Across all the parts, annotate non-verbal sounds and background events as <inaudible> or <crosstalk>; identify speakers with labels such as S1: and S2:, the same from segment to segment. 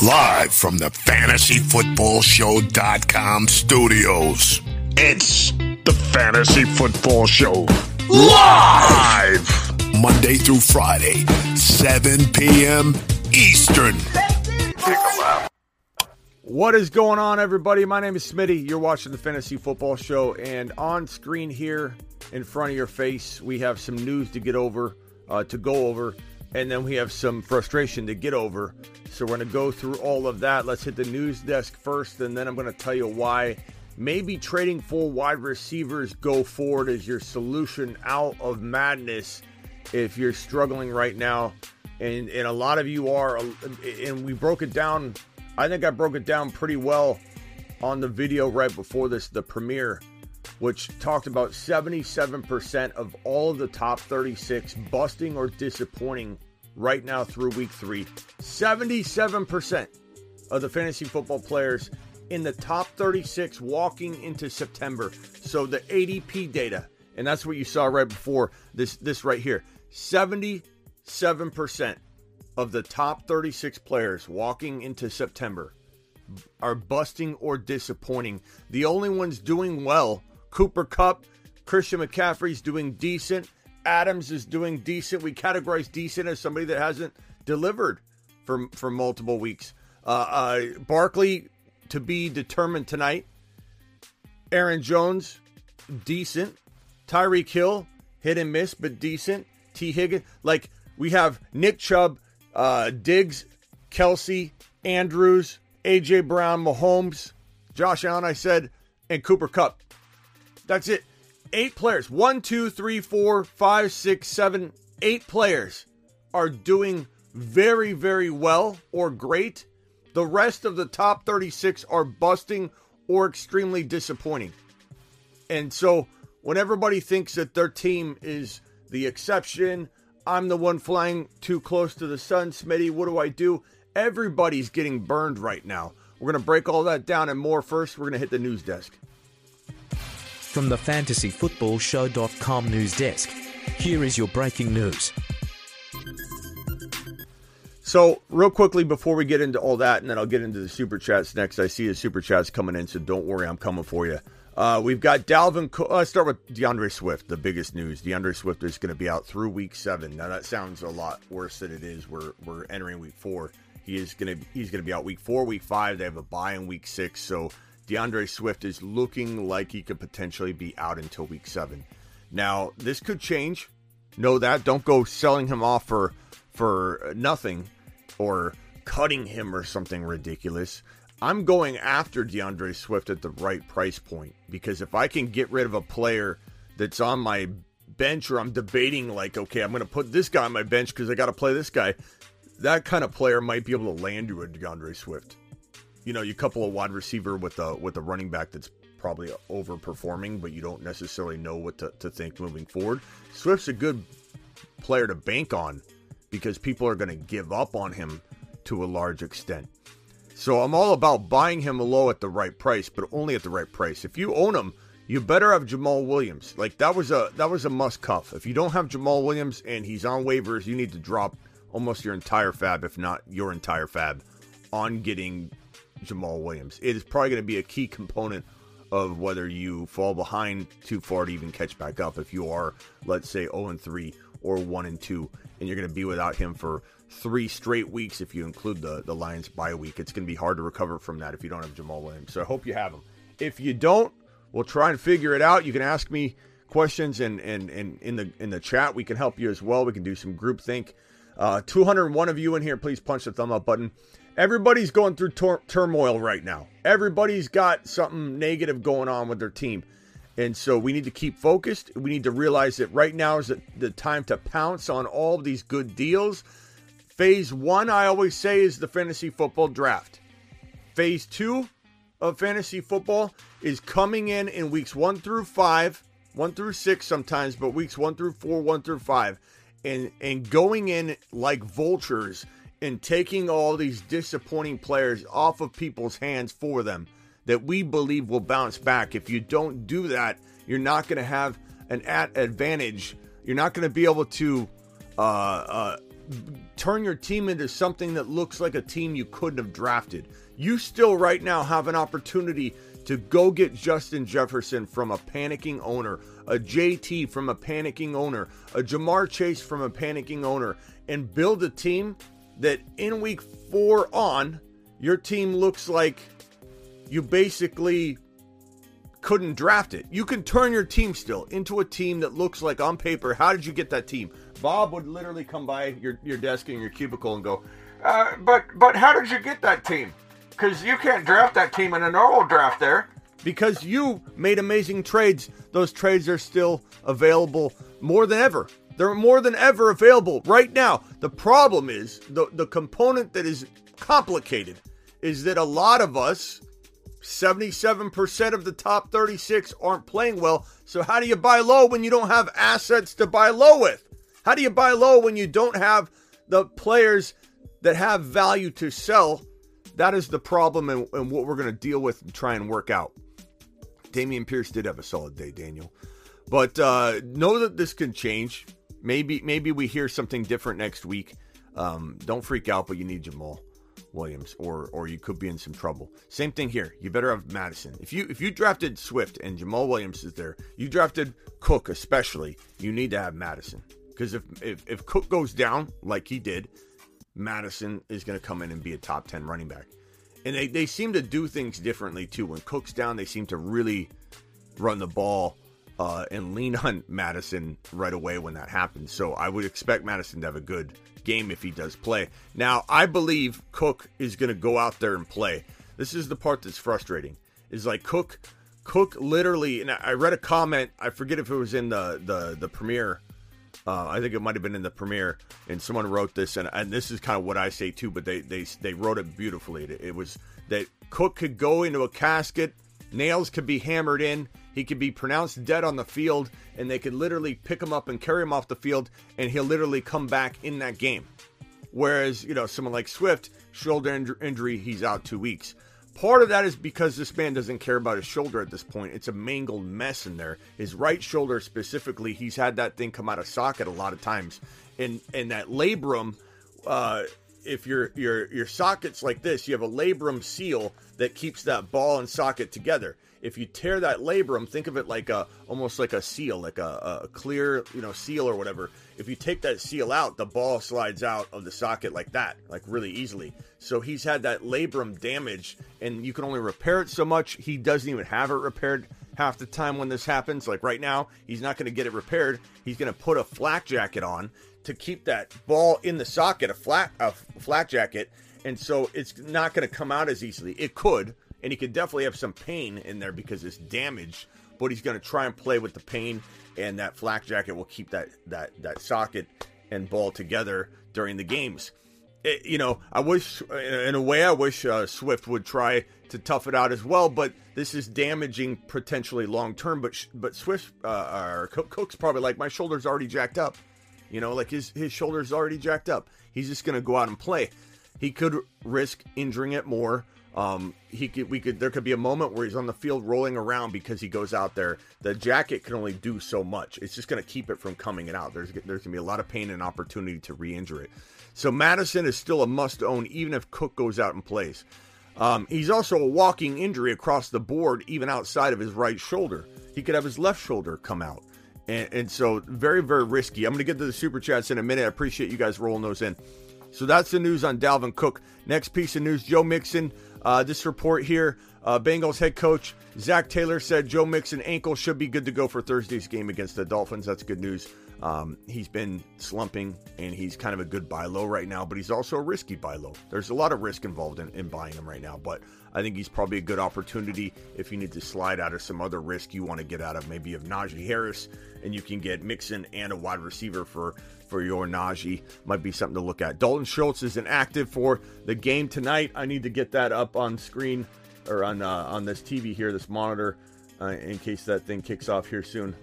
S1: Live from the fantasyfootballshow.com studios. It's the Fantasy Football Show. Live! Monday through Friday, 7 p.m. Eastern.
S2: What is going on, everybody? My name is Smitty. You're watching the Fantasy Football Show, and on screen here in front of your face, we have some news to get over, uh, to go over, and then we have some frustration to get over. So we're going to go through all of that. Let's hit the news desk first, and then I'm going to tell you why maybe trading for wide receivers go forward is your solution out of madness if you're struggling right now. And, and a lot of you are, and we broke it down. I think I broke it down pretty well on the video right before this, the premiere, which talked about 77% of all of the top 36 busting or disappointing right now through week three. 77% of the fantasy football players in the top 36 walking into September. So the ADP data, and that's what you saw right before this this right here. 77% of the top 36 players walking into September are busting or disappointing. The only ones doing well, Cooper Kupp, Christian McCaffrey's doing decent, Adams is doing decent. We categorize decent as somebody that hasn't delivered for for multiple weeks. Uh, uh, Barkley to be determined tonight. Aaron Jones, decent. Tyreek Hill, hit and miss, but decent. Tee Higgins, like we have Nick Chubb, uh, Diggs, Kelce, Andrews, AJ Brown, Mahomes, Josh Allen, I said, and Cooper Kupp. That's it. Eight players. One, two, three, four, five, six, seven, eight players are doing very, very well or great. The rest of the top 36 are busting or extremely disappointing. And so when everybody thinks that their team is the exception, I'm the one flying too close to the sun, Smitty, what do I do? Everybody's getting burned right now. We're going to break all that down and more first. We're going to hit the news desk.
S3: From the fantasyfootballshow.com news desk, here is your breaking news.
S2: So, real quickly before we get into all that, and then I'll get into the super chats next. I see the super chats coming in, so don't worry, I'm coming for you. Uh, we've got Dalvin. Co- let's start with D'Andre Swift, the biggest news. D'Andre Swift is going to be out through week seven. Now that sounds a lot worse than it is. We're we're entering week four. He is going to he's going to be out week four, week five. They have a bye in week six, so D'Andre Swift is looking like he could potentially be out until week seven. Now this could change. Know that. Don't go selling him off for for nothing or cutting him or something ridiculous. I'm going after D'Andre Swift at the right price point because if I can get rid of a player that's on my bench or I'm debating like, okay, I'm going to put this guy on my bench because I got to play this guy, that kind of player might be able to land you a D'Andre Swift. You know, you couple a wide receiver with a with a running back that's probably overperforming, but you don't necessarily know what to, to think moving forward. Swift's a good player to bank on because people are going to give up on him to a large extent. So I'm all about buying him low at the right price, but only at the right price. If you own him, you better have Jamaal Williams. Like that was a that was a must cuff. If you don't have Jamaal Williams and he's on waivers, you need to drop almost your entire fab, if not your entire fab, on getting Jamaal Williams. It is probably going to be a key component of whether you fall behind too far to even catch back up. If you are, let's say, 0 and 3 or 1 and 2, and you're going to be without him for three straight weeks if you include the, the Lions bye week. It's going to be hard to recover from that if you don't have Jamaal Williams. So I hope you have him. If you don't, we'll try and figure it out. You can ask me questions and, and, and in the in the chat. We can help you as well. We can do some group think. Uh, 201 of you in here, please punch the thumb up button. Everybody's going through tor- turmoil right now. Everybody's got something negative going on with their team. And so we need to keep focused. We need to realize that right now is the, time to pounce on all of these good deals. Phase one, I always say, is the fantasy football draft. Phase two of fantasy football is coming in in weeks one through five, one through six sometimes, but weeks one through four, one through five, and and going in like vultures and taking all these disappointing players off of people's hands for them that we believe will bounce back. If you don't do that, you're not going to have an at advantage. You're not going to be able to uh, uh, turn your team into something that looks like a team you couldn't have drafted. You still, right now, have an opportunity to go get Justin Jefferson from a panicking owner, a JT from a panicking owner, a Ja'Marr Chase from a panicking owner, and build a team that in week four on, your team looks like you basically couldn't draft it. You can turn your team still into a team that looks like on paper. How did you get that team? Bob would literally come by your, your desk in your cubicle and go, uh, but but how did you get that team? Because you can't draft that team in a normal draft there. Because you made amazing trades. Those trades are still available more than ever. They're more than ever available right now. The problem is the, the component that is complicated is that a lot of us, 77% of the top 36, aren't playing well. So, how do you buy low when you don't have assets to buy low with? How do you buy low when you don't have the players that have value to sell? That is the problem and, and what we're going to deal with and try and work out. Dameon Pierce did have a solid day, Daniel. But uh, know that this can change. Maybe maybe we hear something different next week. Um, don't freak out, but you need Jamaal Williams, or or you could be in some trouble. Same thing here. You better have Mattison. If you if you drafted Swift and Jamaal Williams is there, you drafted Cook especially. You need to have Mattison because if, if if Cook goes down like he did, Mattison is going to come in and be a top ten running back. And they, they seem to do things differently too. When Cook's down, they seem to really run the ball uh, and lean on <laughs> Mattison right away when that happens. So I would expect Mattison to have a good game if he does play. Now, I believe Cook is going to go out there and play. This is the part that's frustrating. Is like Cook, Cook literally, and I read a comment. I forget if it was in the the the premiere. Uh, I think it might have been in the premiere, and someone wrote this, and, and this is kind of what I say too. But they they they wrote it beautifully. It, it was that Cook could go into a casket, nails could be hammered in, he could be pronounced dead on the field, and they could literally pick him up and carry him off the field, and he'll literally come back in that game. Whereas, you know, someone like Swift, shoulder injury, he's out two weeks. Part of that is because this man doesn't care about his shoulder at this point. It's a mangled mess in there. His right shoulder specifically, he's had that thing come out of socket a lot of times. And and that labrum, uh, if your your your socket's like this, you have a labrum seal that keeps that ball and socket together if you tear that labrum, think of it like a almost like a seal, like a, a clear you know seal or whatever. If you take that seal out, the ball slides out of the socket like that, like really easily. So he's had that labrum damage, and you can only repair it so much. He doesn't even have it repaired half the time when this happens. Like right now, he's not going to get it repaired. He's going to put a flak jacket on to keep that ball in the socket, a flat a flak jacket, and so it's not going to come out as easily. It could, and he could definitely have some pain in there because it's damaged. But he's going to try and play with the pain, and that flak jacket will keep that that that socket and ball together during the games. It, you know, I wish, in a way, I wish uh, Swift would try to tough it out as well. But this is damaging potentially long term. But but Swift uh, or Cook's probably like my shoulder's already jacked up. You know, like his his shoulder's already jacked up. He's just going to go out and play. He could risk injuring it more um, he could, we could, there could be a moment where he's on the field rolling around because he goes out there. The jacket can only do so much. It's just going to keep it from coming out. There's, there's going to be a lot of pain and opportunity to re-injure it. So Mattison is still a must-own, even if Cook goes out and plays. Um, he's also a walking injury across the board, even outside of his right shoulder. He could have his left shoulder come out. And, and so, very, very risky. I'm going to get to the super chats in a minute. I appreciate you guys rolling those in. So, that's the news on Dalvin Cook. Next piece of news Joe Mixon uh, this report here uh, Bengals head coach Zac Taylor said Joe Mixon ankle should be good to go for Thursday's game against the Dolphins. That's good news. Um, he's been slumping and he's kind of a good buy low right now, but he's also a risky buy low. There's a lot of risk involved in, in buying him right now, but I think he's probably a good opportunity if you need to slide out of some other risk you want to get out of. Maybe of Najee Harris, and you can get Mixon and a wide receiver for for your Najee. Might be something to look at. Dalton Schultz is inactive for the game tonight. I need to get that up on screen or on uh, on this TV here, this monitor, uh, in case that thing kicks off here soon.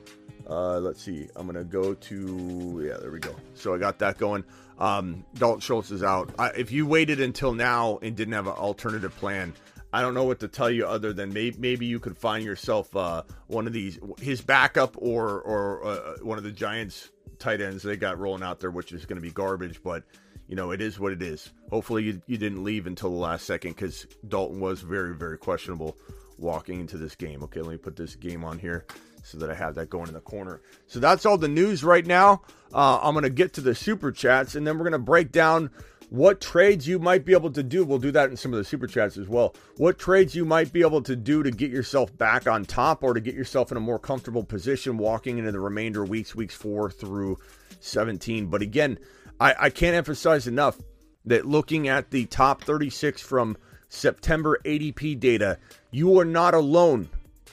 S2: Uh, let's see. I'm gonna go to yeah. There we go. So I got that going. Um, Dalton Schultz is out. I, if you waited until now and didn't have an alternative plan, I don't know what to tell you other than maybe, maybe you could find yourself uh, one of these his backup or or uh, one of the Giants tight ends they got rolling out there, which is going to be garbage. But you know, it is what it is. Hopefully, you, you didn't leave until the last second because Dalton was very, very questionable walking into this game. Okay, let me put this game on here so that I have that going in the corner. So that's all the news right now. Uh, I'm going to get to the super chats and then we're going to break down what trades you might be able to do. We'll do that in some of the super chats as well. What trades you might be able to do to get yourself back on top or to get yourself in a more comfortable position walking into the remainder weeks, weeks four through 17. But again, I, I can't emphasize enough that looking at the top 36 from September ADP data, you are not alone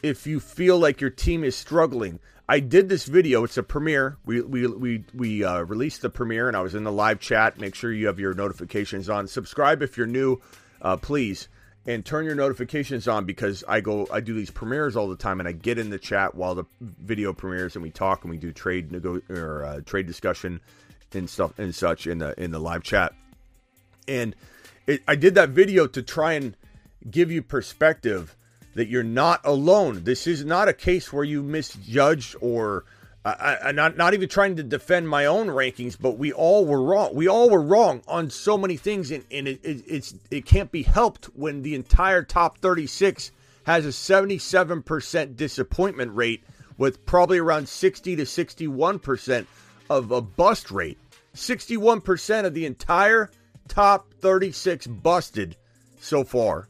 S2: if you feel like your team is struggling. I did this video. It's a premiere. We we we we uh, released the premiere, and I was in the live chat. Make sure you have your notifications on. Subscribe if you're new, uh, please, and turn your notifications on because I go I do these premieres all the time, and I get in the chat while the video premieres, and we talk and we do trade nego- or uh, trade discussion and stuff and such in the in the live chat. And it, I did that video to try and give you perspective that you're not alone. This is not a case where you misjudged or I, I, not not even trying to defend my own rankings, but we all were wrong. We all were wrong on so many things, and, and it, it, it's it can't be helped when the entire top 36 has a 77% disappointment rate, with probably around 60 to 61 percent of a bust rate. 61% of the entire top 36 busted so far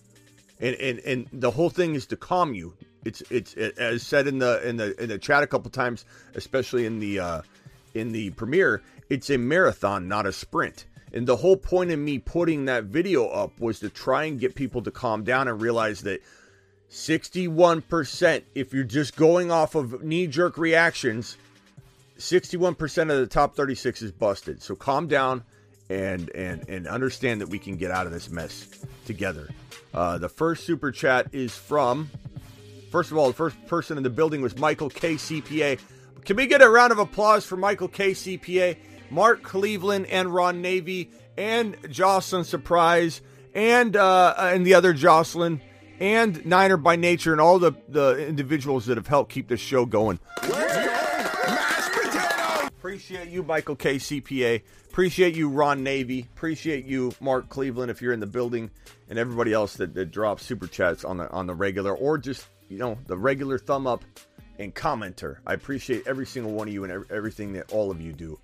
S2: and and and the whole thing is to calm you. It's it's it, as said in the in the in the chat a couple times, especially in the uh, in the premiere. It's a marathon, not a sprint. And the whole point of me putting that video up was to try and get people to calm down and realize that 61%, if you're just going off of knee jerk reactions, 61% of the top 36 is busted. So calm down and and and understand that we can get out of this mess together. Uh, the first super chat is from, first of all, the first person in the building was Michael KCPA. Can we get a round of applause for Michael KCPA, Mark Cleveland, and Ron Navy, and Jocelyn Surprise, and uh, and the other Jocelyn, and Niner by Nature, and all the, the individuals that have helped keep this show going. Appreciate you, Michael KCPA. Appreciate you, Ron Navy. Appreciate you, Mark Cleveland, if you're in the building, and everybody else that, that drops super chats on the on the regular or just you know the regular thumb up and commenter. I appreciate every single one of you and everything that all of you do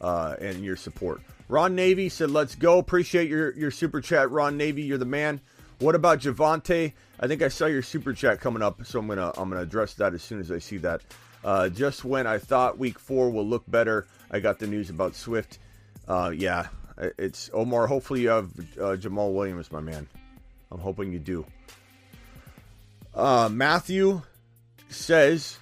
S2: uh, and your support. Ron Navy said, "Let's go." Appreciate your your super chat, Ron Navy. You're the man. What about Javonte? I think I saw your super chat coming up, so I'm gonna I'm gonna address that as soon as I see that. Uh, just when I thought week four will look better, I got the news about Swift uh, yeah, it's Omar. Hopefully, you have uh, Jamaal Williams, my man. I'm hoping you do. Uh, Matthew says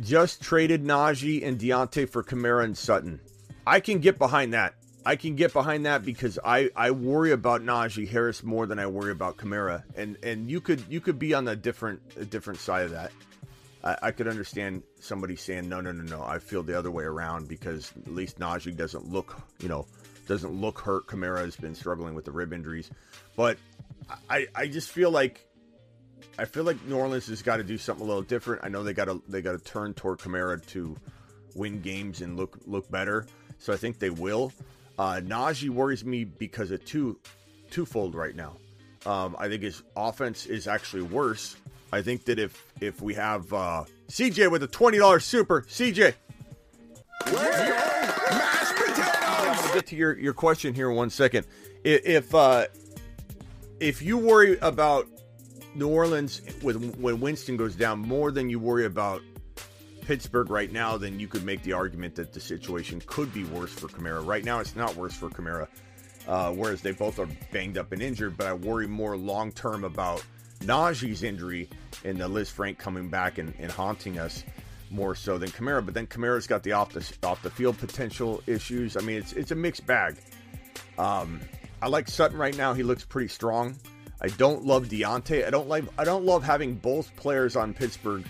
S2: just traded Najee and Diontae for Kamara and Sutton. I can get behind that. I can get behind that because I, I worry about Najee Harris more than I worry about Kamara, and and you could you could be on a different a different side of that. I, I, could understand somebody saying, no, no, no, no. I feel the other way around because at least Najee doesn't look, you know, doesn't look hurt. Kamara has been struggling with the rib injuries, but I, I just feel like I feel like New Orleans has got to do something a little different. I know they got to they got to turn toward Kamara to win games and look look better. So I think they will. Uh, Najee worries me because of two twofold right now. Um, I think his offense is actually worse I think that if if we have uh, CJ with a twenty dollars super, CJ. Mashed potatoes. Gonna get to your, your question here in one second. If uh, if you worry about New Orleans with when Winston goes down more than you worry about Pittsburgh right now, then you could make the argument that the situation could be worse for Kamara. Right now, it's not worse for Kamara, uh, whereas they both are banged up and injured. But I worry more long term about Najee's injury and the Lisfranc coming back and, and haunting us more so than Kamara. But then Kamara's got the off the off the field potential issues. I mean, it's it's a mixed bag. Um, I like Sutton right now. He looks pretty strong. I don't love Diontae. I don't like. I don't love having both players on Pittsburgh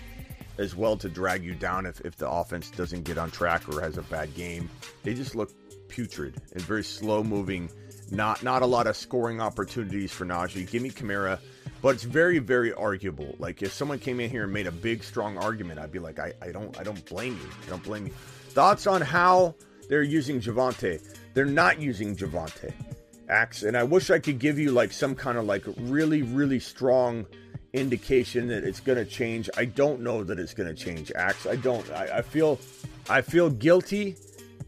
S2: as well to drag you down if, if the offense doesn't get on track or has a bad game. They just look putrid and very slow moving. Not not a lot of scoring opportunities for Najee. Give me Kamara. But it's very, very arguable. Like if someone came in here and made a big, strong argument, I'd be like, I, I don't, I don't blame you. I don't blame you. Thoughts on how they're using Javonte. They're not using Javonte. Axe, and I wish I could give you like some kind of like really, really strong indication that it's going to change. I don't know that it's going to change. Axe, I don't. I, I feel, I feel guilty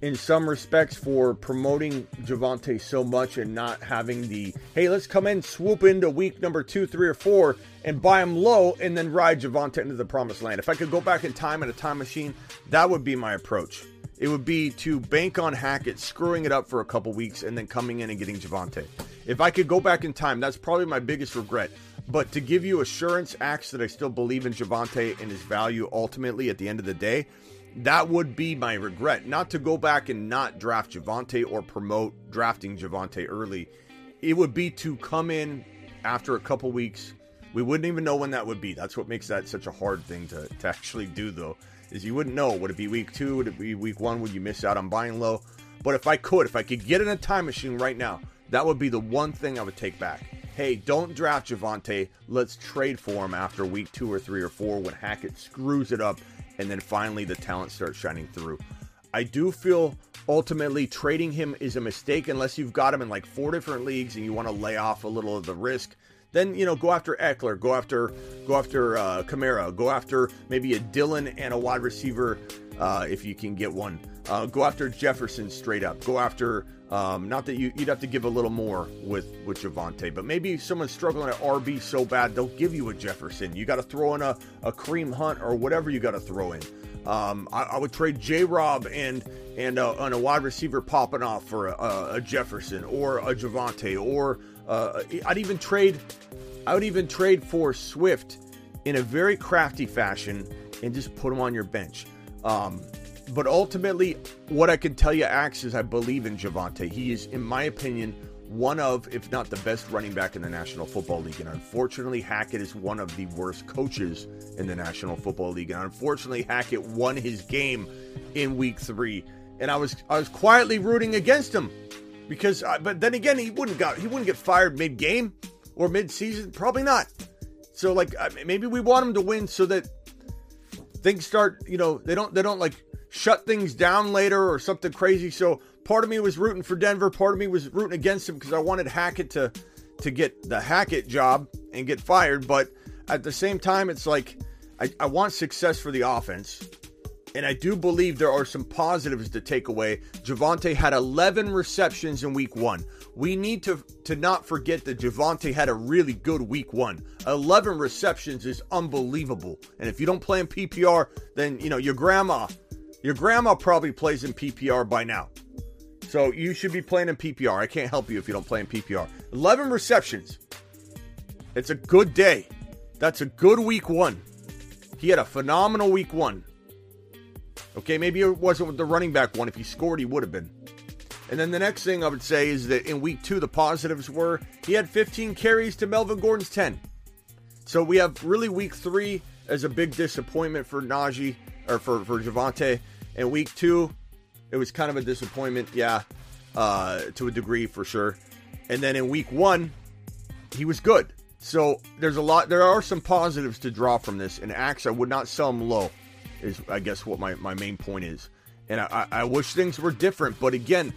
S2: in some respects for promoting Javonte so much and not having the hey, let's come in, swoop into week number two, three, or four, and buy him low, and then ride Javonte into the promised land. If I could go back in time in a time machine, that would be my approach. It would be to bank on Hackett screwing it up for a couple weeks and then coming in and getting Javonte. If I could go back in time, that's probably my biggest regret. But to give you assurance, Axe that I still believe in Javonte and his value ultimately at the end of the day, that would be my regret. Not to go back and not draft Javonte or promote drafting Javonte early. It would be to come in after a couple weeks. We wouldn't even know when that would be. That's what makes that such a hard thing to, to actually do, though, is you wouldn't know. Would it be week two? Would it be week one? Would you miss out on buying low? But if I could, if I could get in a time machine right now, that would be the one thing I would take back. Hey, don't draft Javonte. Let's trade for him after week two or three or four when Hackett screws it up and then finally the talent starts shining through. I do feel ultimately trading him is a mistake unless you've got him in like four different leagues and you want to lay off a little of the risk. Then you know, go after Ekeler, go after go after uh, Kamara, go after maybe a Dillon and a wide receiver uh, if you can get one. Uh, go after Jefferson straight up. Go after um, not that you, would have to give a little more with with Javonte, but maybe someone's struggling at RB so bad they'll give you a Jefferson. You got to throw in a, a Kareem Hunt or whatever you got to throw in. Um, I, I, would trade J Rob and and uh, a wide receiver popping off for a, a Jefferson or a Javonte or uh, I'd even trade I would even trade for Swift in a very crafty fashion and just put him on your bench. Um, but ultimately, what I can tell you, Axe, is I believe in Javonte. He is, in my opinion, one of, if not the best running back in the National Football League. And unfortunately, Hackett is one of the worst coaches in the National Football League. And unfortunately, Hackett won his game in week three. And I was I was quietly rooting against him because, uh, but then again, he wouldn't got he wouldn't get fired mid game or mid season. Probably not. So like maybe we want him to win so that things start. You know they don't they don't like shut things down later or something crazy. So part of me was rooting for Denver, part of me was rooting against him because I wanted Hackett to to get the Hackett job and get fired. But at the same time, it's like I, I want success for the offense. And I do believe there are some positives to take away. Javonte had 11 receptions in week one. We need to, to not forget that Javonte had a really good week one. 11 receptions is unbelievable. And if you don't play in PPR, then, you know, your grandma your grandma probably plays in PPR by now. So you should be playing in PPR. I can't help you if you don't play in PPR. 11 receptions. It's a good day. That's a good week one. He had a phenomenal week one. Okay, maybe it wasn't with the running back one. If he scored, he would have been. And then the next thing I would say is that in week two, the positives were he had 15 carries to Melvin Gordon's 10. So we have really week three as a big disappointment for Najee or for, for Javonte. In week two, it was kind of a disappointment, yeah, uh, to a degree for sure. And then in week one, he was good. So there's a lot. There are some positives to draw from this. And Axe, I would not sell him low. Is I guess what my my main point is. And I, I wish things were different. But again,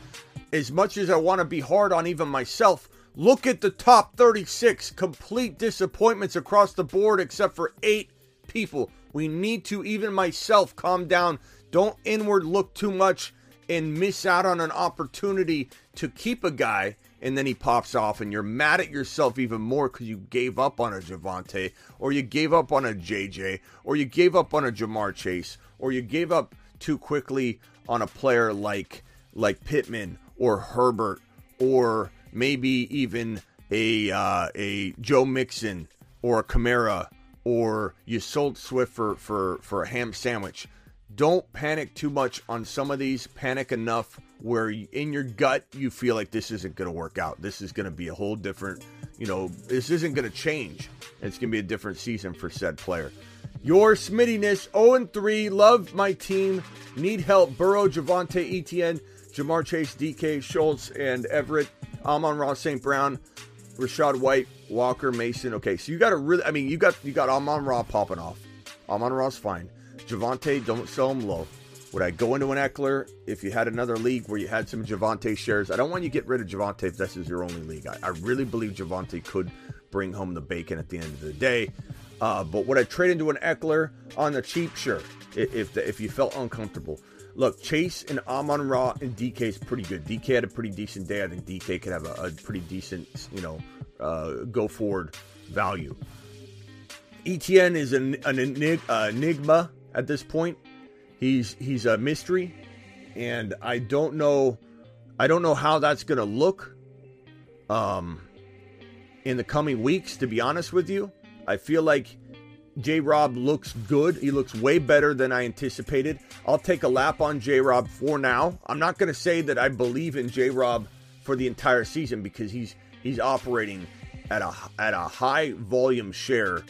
S2: as much as I want to be hard on even myself, look at the top 36 complete disappointments across the board, except for eight people. We need to, even myself, calm down don't inward look too much and miss out on an opportunity to keep a guy and then he pops off and you're mad at yourself even more because you gave up on a Javonte or you gave up on a JJ or you gave up on a Ja'Marr Chase or you gave up too quickly on a player like like Pittman or Herbert or maybe even a uh, a Joe Mixon or a Kamara or you sold Swift for for for a ham sandwich don't panic too much on some of these. Panic enough where in your gut you feel like this isn't going to work out. This is going to be a whole different, you know, this isn't going to change. It's going to be a different season for said player. Your Smittiness 0 3. Love my team. Need help. Burrow, Javonte, Etienne, Ja'Marr Chase, DK, Schultz, and Everett. Amon Ross, St. Brown, Rachaad White, Walker, Mason. Okay, so you got a really, I mean, you got you got Amon Ra popping off. Amon Ra's fine. Javonte, don't sell him low. Would I go into an Ekeler if you had another league where you had some Javonte shares? I don't want you to get rid of Javonte if this is your only league. I, I really believe Javonte could bring home the bacon at the end of the day. Uh, but would I trade into an Ekeler on the cheap? Sure. If the, if you felt uncomfortable. Look, Chase and Amon Ra and DK is pretty good. DK had a pretty decent day. I think DK could have a, a pretty decent, you know, uh, go forward value. ETN is an, an enigma at this point. He's he's a mystery, and I don't know, I don't know how that's gonna look. Um, in the coming weeks, to be honest with you, I feel like J Rob looks good. He looks way better than I anticipated. I'll take a lap on J Rob for now. I'm not to say that I believe in J Rob for the entire season because he's he's operating at a at a high volume share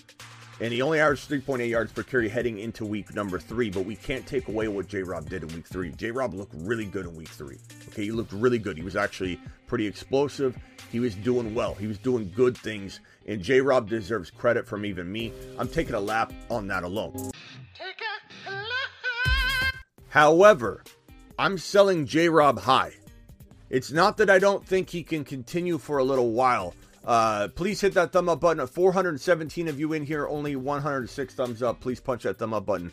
S2: and he only averaged 3.8 yards per carry heading into week number three. But we can't take away what J Rob did in week three. J Rob looked really good in week three. Okay, he looked really good. He was actually pretty explosive. He was doing well. He was doing good things. And J Rob deserves credit from even me. I'm taking a lap on that alone. However, I'm selling J Rob high. It's not that I don't think he can continue for a little while. Uh, please hit that thumb up button. 417 of you in here, only 106 thumbs up. Please punch that thumb up button.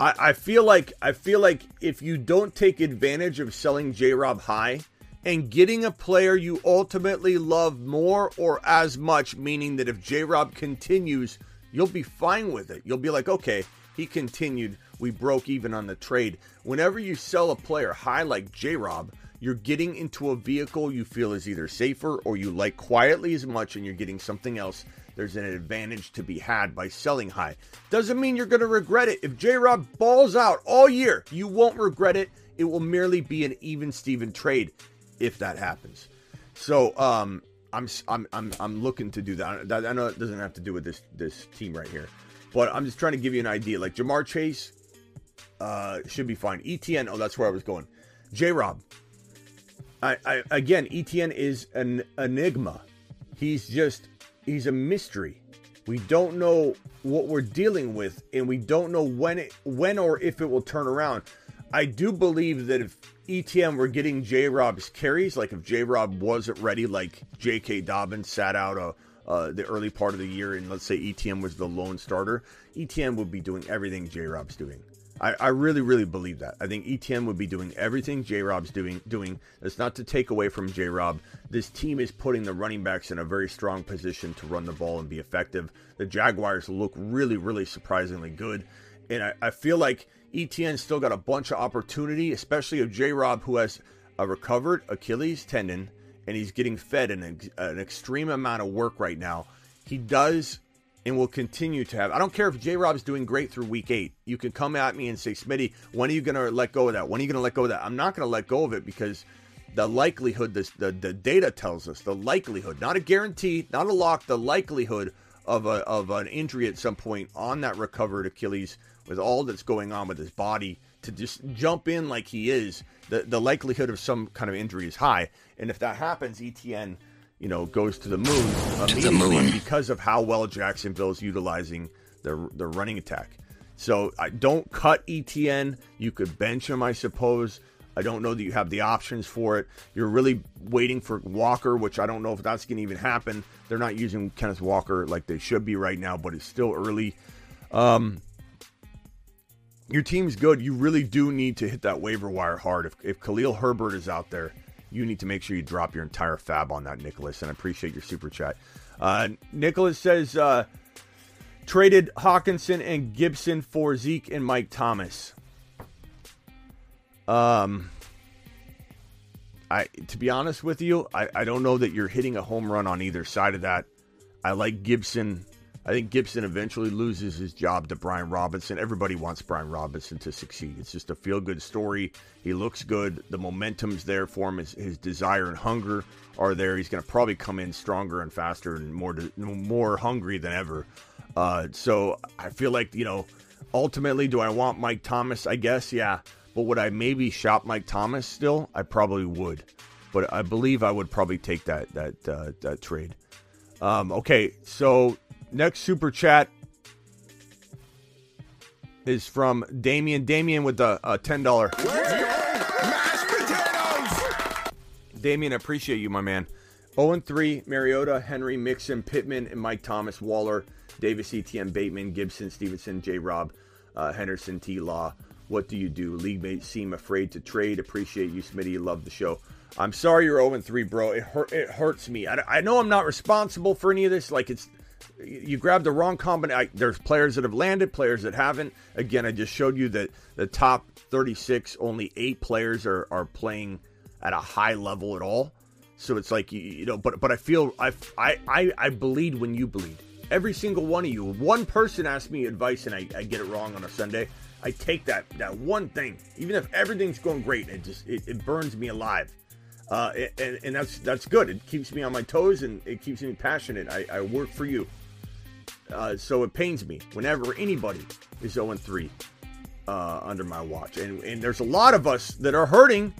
S2: I, I feel like I feel like if you don't take advantage of selling J Rob high and getting a player you ultimately love more or as much, meaning that if J Rob continues, you'll be fine with it. You'll be like, okay, he continued. We broke even on the trade. Whenever you sell a player high like J Rob, you're getting into a vehicle you feel is either safer or you like quietly as much and you're getting something else. There's an advantage to be had by selling high. Doesn't mean you're going to regret it. If J Rob balls out all year, you won't regret it. It will merely be an even Steven trade if that happens. So, um, I'm, I'm, I'm, I'm looking to do that. I know it doesn't have to do with this, this team right here, but I'm just trying to give you an idea. Like Ja'Marr Chase, uh, should be fine. ETN, oh, that's where I was going. J Rob, I, again, ETN is an enigma. He's just he's a mystery. We don't know what we're dealing with, and we don't know when it when or if it will turn around. I do believe that if ETN were getting J Rob's carries, like if J Rob wasn't ready, like J.K. Dobbins sat out a, uh, the early part of the year, and let's say ETN was the lone starter, ETN would be doing everything J Rob's doing. I, I, really, really believe that. I think ETN would be doing everything J Rob's doing. Doing that's not to take away from J Rob. This team is putting the running backs in a very strong position to run the ball and be effective. The Jaguars look really, really surprisingly good, and I, I feel like ETN still got a bunch of opportunity, especially of J Rob, who has a recovered Achilles tendon and he's getting fed an, an extreme amount of work right now. He does and will continue to have. I don't care if J Rob's doing great through week eight. You can come at me and say, Smitty, when are you going to let go of that? When are you going to let go of that? I'm not going to let go of it because the likelihood, this, the, the data tells us the likelihood, not a guarantee, not a lock, the likelihood of, a, of an injury at some point on that recovered Achilles with all that's going on with his body to just jump in like he is, the, the likelihood of some kind of injury is high. And if that happens, ETN you know, goes to the moon to the moon because of how well Jacksonville is utilizing their their running attack. So I don't cut ETN. You could bench him, I suppose. I don't know that you have the options for it. You're really waiting for Walker, which I don't know if that's going to even happen. They're not using Kenneth Walker like they should be right now, but it's still early. Um, your team's good. You really do need to hit that waiver wire hard. If, if Khalil Herbert is out there, you need to make sure you drop your entire fab on that, Nicholas. And I appreciate your super chat. Uh, Nicholas says uh, traded Hockenson and Gibson for Zeke and Mike Thomas. Um, I to be honest with you, I, I don't know that you're hitting a home run on either side of that. I like Gibson I think Gibson eventually loses his job to Brian Robinson. Everybody wants Brian Robinson to succeed. It's just a feel good story. He looks good. The momentum's there for him. His, his desire and hunger are there. He's going to probably come in stronger and faster and more more hungry than ever. Uh, so I feel like you know, ultimately, do I want Mike Thomas? I guess yeah. But would I maybe shop Mike Thomas still? I probably would. But I believe I would probably take that that uh, that trade. Um, okay, so next super chat is from Damien. Damien with the uh, ten dollar.
S1: Mashed potatoes!
S2: Damien, I appreciate you, my man. 0 3, Mariota, Henry, Mixon, Pittman, and Mike Thomas, Waller, Davis, ETM, Bateman, Gibson, Stevenson, J. Rob, uh, Henderson, T. Law. What do you do? League mates seem afraid to trade. Appreciate you, Smitty. Love the show. I'm sorry you're 0 3, bro. It hurt. It hurts me. I, I know I'm not responsible for any of this. Like it's you grab the wrong combination. There's players that have landed, players that haven't. Again, I just showed you that the top 36, only eight players are are playing at a high level at all. So it's like you, you know, but but I feel I, I I I bleed when you bleed. Every single one of you. One person asks me advice and I, I get it wrong on a Sunday. I take that that one thing, even if everything's going great, it just it, it burns me alive. Uh, and, and that's that's good. It keeps me on my toes and it keeps me passionate. I, I work for you, uh, so it pains me whenever anybody is 0 3 uh, under my watch. And and there's a lot of us that are hurting,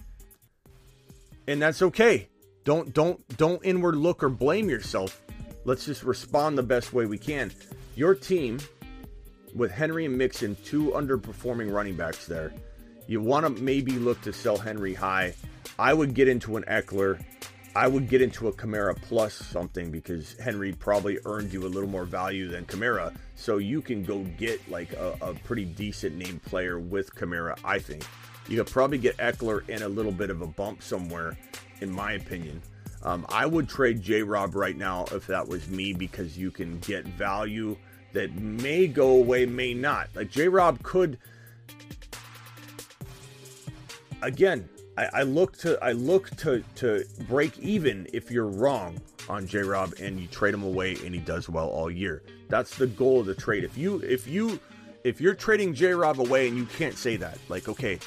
S2: and that's okay. Don't don't don't inward look or blame yourself. Let's just respond the best way we can. Your team with Henry and Mixon, two underperforming running backs there. You want to maybe look to sell Henry high. I would get into an Ekeler. I would get into a Kamara plus something because Henry probably earned you a little more value than Kamara. So you can go get like a, a pretty decent name player with Kamara, I think. You could probably get Ekeler in a little bit of a bump somewhere, in my opinion. Um, I would trade J Rob right now if that was me because you can get value that may go away, may not. Like J Rob could. Again, I, I look to I look to to break even if you're wrong on J Rob and you trade him away and he does well all year. That's the goal of the trade. If you if you if you're trading J Rob away and you can't say that, like okay,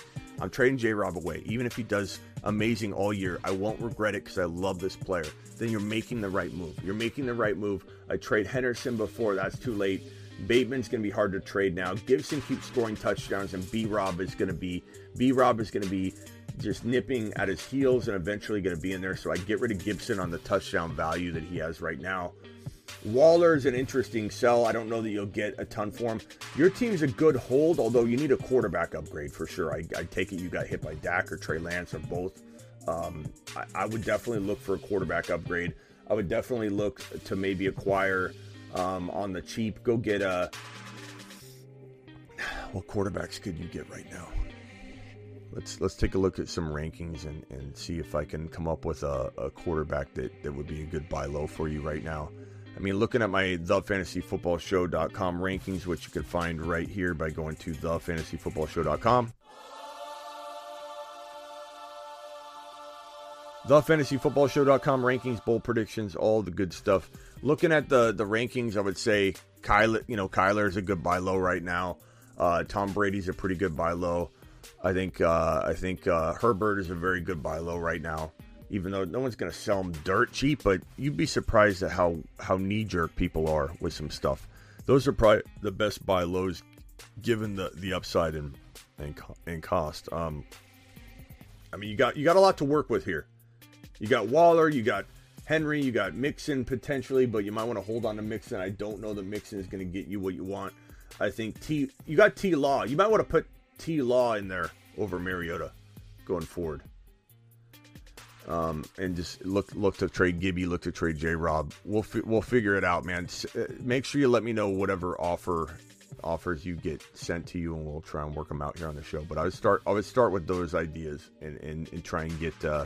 S2: I'm trading J Rob away, even if he does amazing all year, I won't regret it because I love this player. Then you're making the right move. You're making the right move. I trade Henderson before that's too late. Bateman's going to be hard to trade now. Gibson keeps scoring touchdowns, and B Rob is going to be B Rob is going to be just nipping at his heels and eventually going to be in there. So I get rid of Gibson on the touchdown value that he has right now. Waller is an interesting sell. I don't know that you'll get a ton for him. Your team's a good hold, although you need a quarterback upgrade for sure. I, I take it you got hit by Dak or Trey Lance or both. Um, I, I, would definitely look for a quarterback upgrade. I would definitely look to maybe acquire um, on the cheap. Go get a. <sighs> What quarterbacks could you get right now? Let's let's take a look at some rankings and, and see if I can come up with a, a quarterback that, that would be a good buy low for you right now. I mean, looking at my thefantasyfootballshow.com rankings, which you can find right here by going to thefantasyfootballshow.com. thefantasyfootballshow.com rankings, bowl predictions, all the good stuff. Looking at the the rankings, I would say Kyler, you know, Kyler is a good buy low right now. Uh, Tom Brady's a pretty good buy low. I think uh, I think uh, Herbert is a very good buy low right now. Even though no one's going to sell him dirt cheap, but you'd be surprised at how how knee jerk people are with some stuff. Those are probably the best buy lows, given the the upside and and, and cost. Um, I mean, you got you got a lot to work with here. You got Waller, you got Henry, you got Mixon potentially, but you might want to hold on to Mixon. I don't know that Mixon is going to get you what you want. I think T you got T Law. You might want to put T Law in there over Mariota going forward. Um, and just look look to trade Gibby, look to trade J Rob. We'll fi- we'll figure it out, man. S- uh, make sure you let me know whatever offer offers you get sent to you, and we'll try and work them out here on the show. But I would start I would start with those ideas and and, and try and get uh,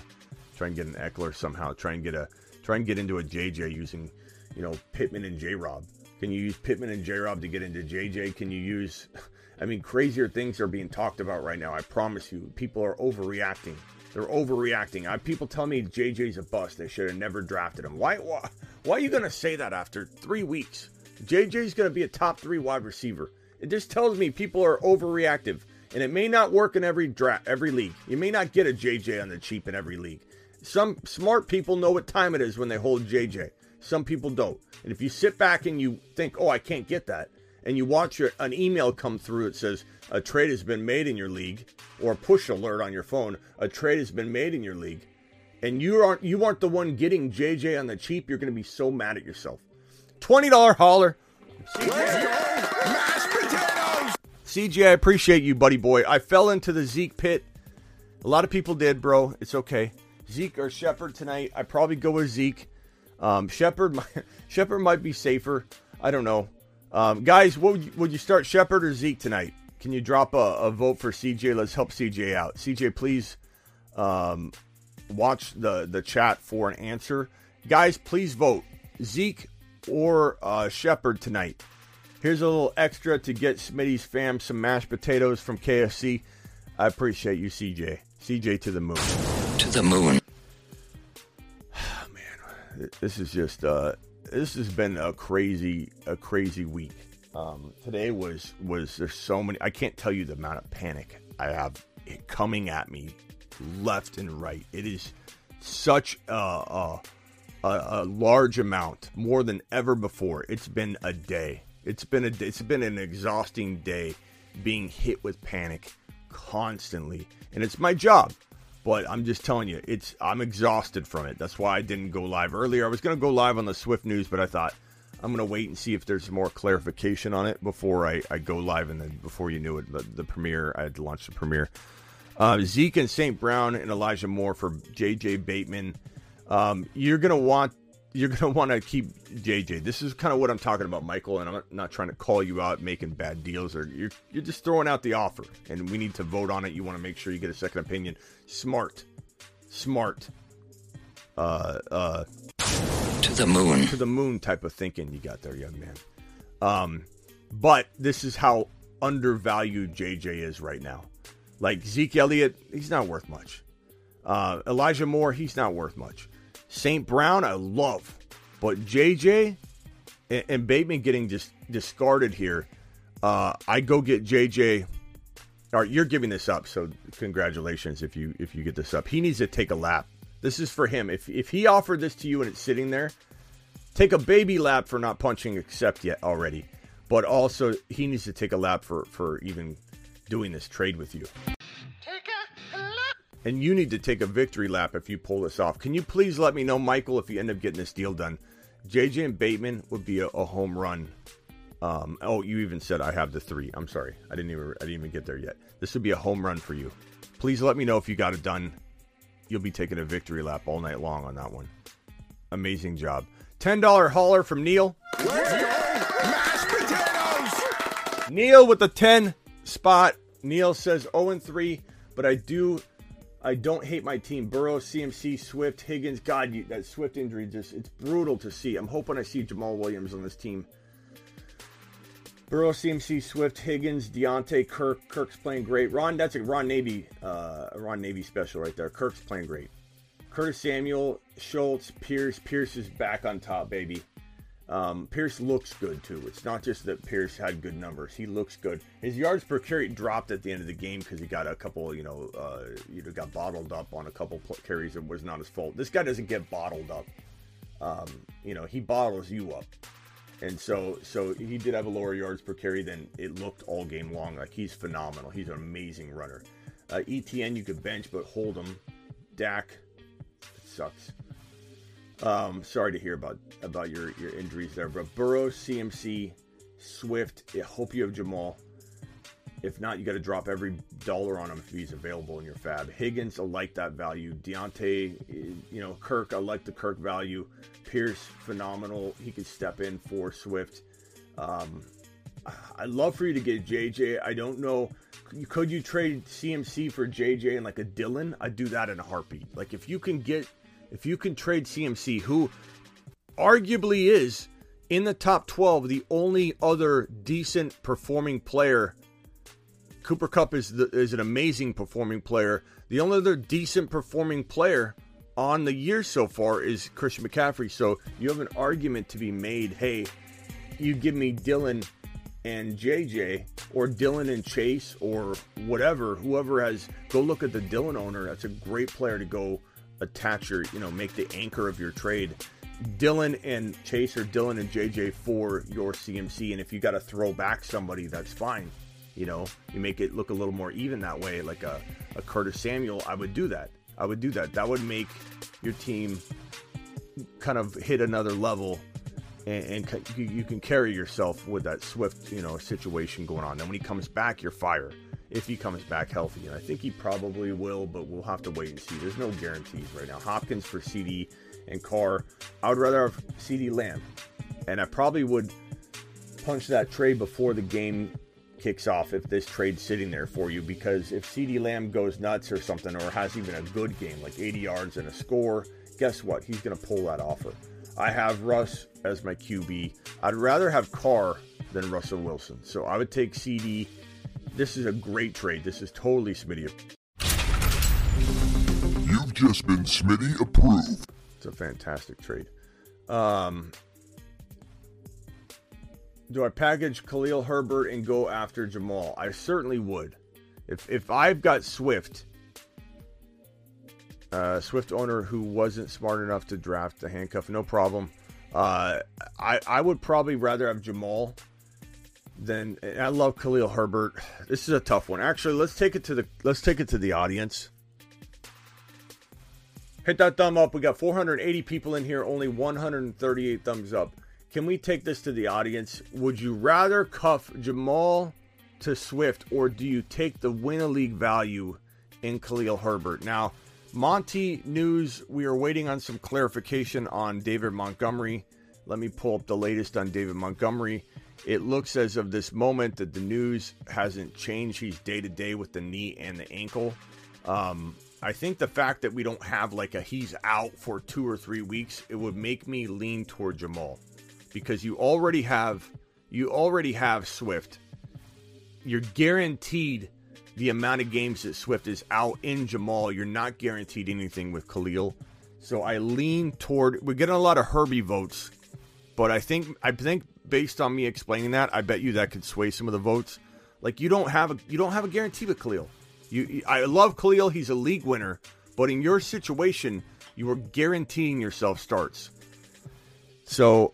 S2: try and get an Ekeler somehow. Try and get a try and get into a JJ using you know Pittman and J Rob. Can you use Pittman and J Rob to get into JJ? Can you use I mean, crazier things are being talked about right now. I promise you, people are overreacting. They're overreacting. I, people tell me JJ's a bust. They should have never drafted him. Why? Why, why are you going to say that after three weeks? JJ's going to be a top three wide receiver. It just tells me people are overreactive, and it may not work in every draft, every league. You may not get a JJ on the cheap in every league. Some smart people know what time it is when they hold JJ. Some people don't. And if you sit back and you think, "Oh, I can't get that," and you watch your, an email come through that says a trade has been made in your league, or push alert on your phone, a trade has been made in your league, and you aren't you aren't the one getting JJ on the cheap, you're going to be so mad at yourself. Twenty dollar
S1: potatoes!
S2: CJ, I appreciate you, buddy boy. I fell into the Zeke pit. A lot of people did, bro. It's okay. Zeke or Shepard tonight. I probably go with Zeke. Um, Shepard, <laughs> Shepard might be safer. I don't know. Um, guys, would you, would you start Shepard or Zeke tonight? Can you drop a, a, vote for CJ? Let's help CJ out. CJ, please um, watch the the chat for an answer. Guys, please vote Zeke or uh, Shepard tonight. Here's a little extra to get Smitty's fam some mashed potatoes from KFC. I appreciate you, CJ. CJ to the moon.
S4: To the moon. <sighs>
S2: Man, this is just uh, this has been a crazy a crazy week. Um, today was was there's so many. I can't tell you the amount of panic I have coming at me left and right. It is such a, a, a large amount, more than ever before. It's been a day. It's been a it's been an exhausting day, being hit with panic constantly, and it's my job. But I'm just telling you, it's I'm exhausted from it. That's why I didn't go live earlier. I was going to go live on the Swift News, but I thought I'm going to wait and see if there's more clarification on it before I, I go live. And then before you knew it, the, the premiere, I had to launch the premiere. Uh, Zeke and St. Brown and Elijah Moore for JJ Bateman. Um, you're going to want you're going <laughs> to want to keep JJ. This is kind of what I'm talking about, Michael, and I'm not trying to call you out making bad deals or you're you're just throwing out the offer and we need to vote on it. You want to make sure you get a second opinion. Smart. Smart. Uh uh
S4: to the moon.
S2: To the moon type of thinking you got there, young man. Um but this is how undervalued JJ is right now. Like Zeke Elliott, he's not worth much. Uh, Elijah Moore, he's not worth much. St. Brown, I love. But JJ and, and Bateman getting just discarded here. Uh, I go get JJ. All right, you're giving this up, so congratulations if you if you get this up. He needs to take a lap. This is for him. If if he offered this to you and it's sitting there, take a baby lap for not punching accept yet already. But also he needs to take a lap for for even doing this trade with you. And you need to take a victory lap if you pull this off. Can you please let me know, Michael, if you end up getting this deal done? JJ and Bateman would be a, a home run. Um, oh, you even said I have the three. I'm sorry, I didn't even I didn't even get there yet. This would be a home run for you. Please let me know if you got it done. You'll be taking a victory lap all night long on that one. Amazing job. Ten dollar hauler from Neil.
S1: Mashed potatoes.
S2: Neil with the ten spot. Neil says 0 and 3, but I do I don't hate my team. Burrow, CMC, Swift, Higgins. God, you, that Swift injury just it's brutal to see. I'm hoping I see Jamaal Williams on this team. Burrow, CMC, Swift, Higgins, Diontae, Kirk. Kirk's playing great. Ron, that's a Ron Navy, uh, Ron Navy special right there. Kirk's playing great. Curtis Samuel, Schultz, Pierce. Pierce is back on top, baby. Um, Pierce looks good too. It's not just that Pierce had good numbers; he looks good. His yards per carry dropped at the end of the game because he got a couple, you know, uh, you know, got bottled up on a couple carries. It was not his fault. This guy doesn't get bottled up. Um, you know, he bottles you up, and so so he did have a lower yards per carry than it looked all game long. Like he's phenomenal. He's an amazing runner. Uh, ETN you could bench, but hold him. Dak, sucks. Um, sorry to hear about about your your injuries there, but Burrow, CMC, Swift. I hope you have Jamaal. If not, you got to drop every dollar on him if he's available in your fab. Higgins, I like that value. Diontae, you know, Kirk, I like the Kirk value. Pierce, phenomenal. He can step in for Swift. Um, I'd love for you to get JJ. I don't know. Could you trade CMC for JJ and like a Dylan? I'd do that in a heartbeat. Like if you can get if you can trade CMC, who arguably is in the top 12, the only other decent performing player. Cooper Kupp is the, is an amazing performing player. The only other decent performing player on the year so far is Christian McCaffrey. So you have an argument to be made. Hey, you give me Dillon and JJ, or Dillon and Chase, or whatever. Whoever has go look at the Dillon owner. That's a great player to go attach your, you know, make the anchor of your trade. Dillon and Chase or Dillon and JJ for your CMC. And if you got to throw back somebody, that's fine. You know, you make it look a little more even that way, like a, a Curtis Samuel. I would do that. I would do that. That would make your team kind of hit another level and, and you, you can carry yourself with that Swift, you know, situation going on. Then when he comes back, you're fire. If he comes back healthy, and I think he probably will, but we'll have to wait and see. There's no guarantees right now. Hopkins for CeeDee and Carr. I would rather have CeeDee Lamb, and I probably would punch that trade before the game kicks off if this trade's sitting there for you because if CeeDee Lamb goes nuts or something or has even a good game like 80 yards and a score, guess what? He's going to pull that offer. I have Russ as my QB. I'd rather have Carr than Russell Wilson. So I would take CeeDee. This is a great trade. This is totally Smitty.
S1: You've just been Smitty approved.
S2: It's a fantastic trade. Um, do I package Khalil Herbert and go after Jamaal? I certainly would. If if I've got Swift, uh, Swift owner who wasn't smart enough to draft the handcuff, no problem. Uh, I I would probably rather have Jamaal than I love Khalil Herbert. This is a tough one. Actually, let's take it to the let's take it to the audience. Hit that thumb up. We got 480 people in here, only 138 thumbs up. Can we take this to the audience? Would you rather cuff Jamaal to Swift or do you take the win a league value in Khalil Herbert? Now, Monty News, we are waiting on some clarification on David Montgomery. Let me pull up the latest on David Montgomery. It looks as of this moment that the news hasn't changed. He's day to day with the knee and the ankle. Um, I think the fact that we don't have like a he's out for two or three weeks, it would make me lean toward Jamaal because you already have you already have Swift. You're guaranteed the amount of games that Swift is out in Jamaal. You're not guaranteed anything with Khalil. So I lean toward we're getting a lot of Herbie votes, but I think I think based on me explaining that, I bet you that could sway some of the votes. Like you don't have a you don't have a guarantee with Khalil. You, I love Khalil. He's a league winner, but in your situation, you are guaranteeing yourself starts. So,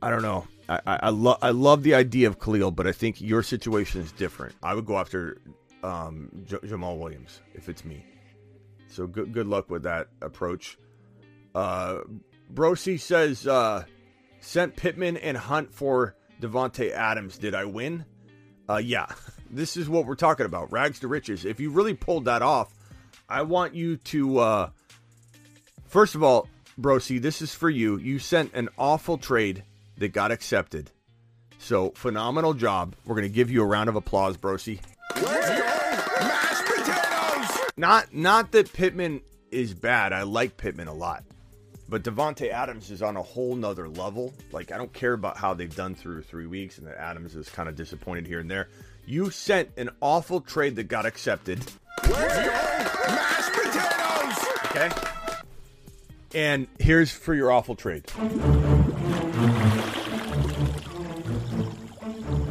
S2: I don't know. I I, I love I love the idea of Khalil, but I think your situation is different. I would go after um, J- Jamaal Williams if it's me. So good good luck with that approach. Uh, Brosi says uh, sent Pittman and Hunt for Davante Adams. Did I win? Uh, yeah. <laughs> this is what we're talking about rags to riches if you really pulled that off i want you to uh first of all brosi this is for you you sent an awful trade that got accepted so phenomenal job we're going to give you a round of applause brosi
S1: Let's! Mashed potatoes!
S2: not not that pittman is bad i like pittman a lot but Davante Adams is on a whole nother level. Like I don't care about how they've done through three weeks, and that Adams is kind of disappointed here and there. You sent an awful trade that got accepted.
S1: Let's! Mashed potatoes!
S2: Okay. And here's for your awful trade.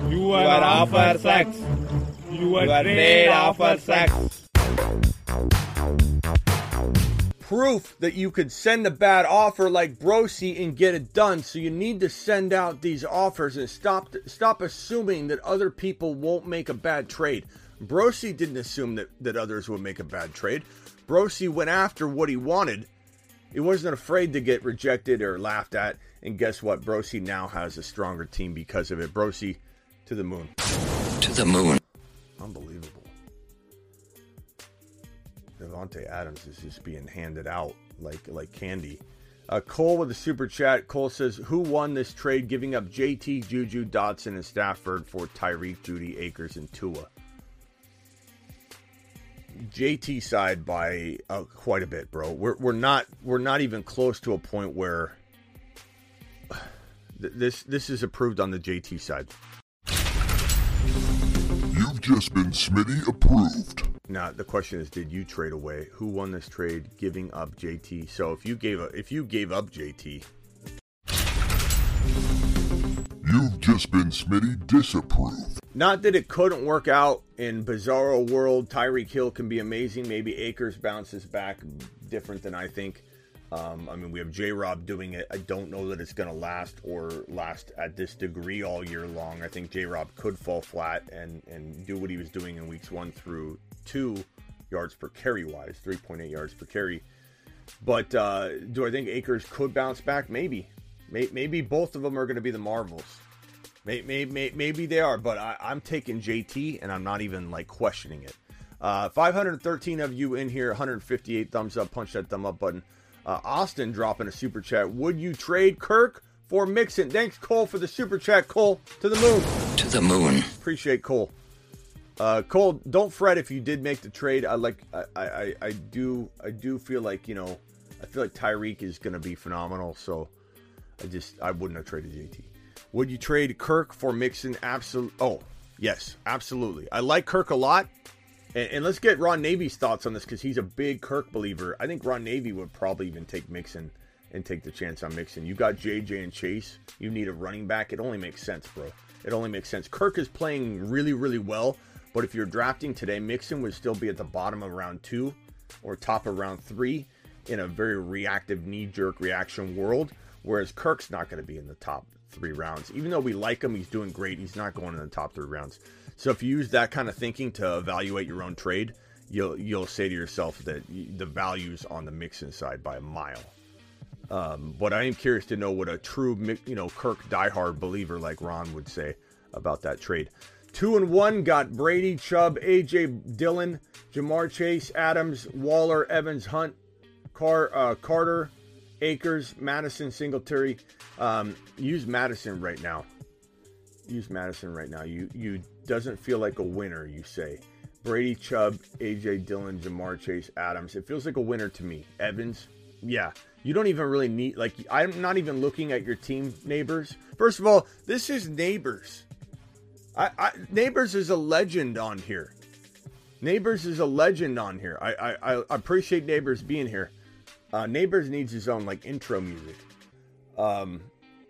S5: You are offer sex. You are made offer sex.
S2: Proof that you could send a bad offer like Brosi and get it done. So you need to send out these offers and stop stop assuming that other people won't make a bad trade. Brosi didn't assume that, that others would make a bad trade. Brosi went after what he wanted. He wasn't afraid to get rejected or laughed at. And guess what? Brosi now has a stronger team because of it. Brosi to the moon.
S4: To the moon.
S2: Unbelievable. Davante Adams is just being handed out like like candy. Uh, Cole with the super chat. Cole says, "Who won this trade, giving up JT, Juju, Dotson, and Stafford for Tyreek, Jeudy, Akers, and Tua?" JT side by uh, quite a bit, bro. We're we're not we're not even close to a point where <sighs> th- this this is approved on the JT side.
S1: You've just been Smitty approved.
S2: Now the question is, did you trade away? Who won this trade, giving up JT? So if you gave a, if you gave up JT,
S1: You've just been Smitty disapproved.
S2: not that it couldn't work out in Bizarro World. Tyreek Hill can be amazing. Maybe Akers bounces back different than I think. Um, I mean, we have J Rob doing it. I don't know that it's going to last or last at this degree all year long. I think J Rob could fall flat and, and do what he was doing in weeks one through two, yards per carry wise, 3.8 yards per carry. But uh, do I think Akers could bounce back? Maybe. Maybe both of them are going to be the Marvels. May- may- may- Maybe they are, but I- I'm taking JT and I'm not even like questioning it. Uh, 513 of you in here, 158 thumbs up. Punch that thumb up button. Uh, Austin dropping a super chat. Would you trade Kirk for Mixon? Thanks, Cole, for the super chat. Cole, to the moon.
S4: To the moon.
S2: Appreciate Cole. Uh, Cole, don't fret if you did make the trade. I like, I, I, I do, I do feel like you know, I feel like Tyreek is going to be phenomenal. So, I just, I wouldn't have traded JT. Would you trade Kirk for Mixon? Absolutely. Oh, yes, absolutely. I like Kirk a lot. And, and let's get Ron Navy's thoughts on this because he's a big Kirk believer. I think Ron Navy would probably even take Mixon and take the chance on Mixon. You got JJ and Chase. You need a running back. It only makes sense, bro. It only makes sense. Kirk is playing really, really well. But if you're drafting today, Mixon would still be at the bottom of round two or top of round three in a very reactive, knee jerk reaction world. Whereas Kirk's not going to be in the top three rounds. Even though we like him, he's doing great. He's not going in the top three rounds. So if you use that kind of thinking to evaluate your own trade, you'll you'll say to yourself that the value's on the Mixon side by a mile. Um, but I am curious to know what a true you know Kirk diehard believer like Ron would say about that trade. Two and one got Brady, Chubb, AJ Dillon, Ja'Marr Chase, Adams, Waller, Evans, Hunt, Car, uh, Carter, Akers, Mattison, Singletary. Um, use Mattison right now. Use Mattison right now. You you doesn't feel like a winner. You say Brady, Chubb, AJ Dillon, Ja'Marr Chase, Adams. It feels like a winner to me. Evans, yeah. You don't even really need like I'm not even looking at your team neighbors. First of all, this is neighbors. I, I neighbors is a legend on here. Neighbors is a legend on here. I I, I appreciate neighbors being here. Uh, neighbors needs his own like intro music. Um,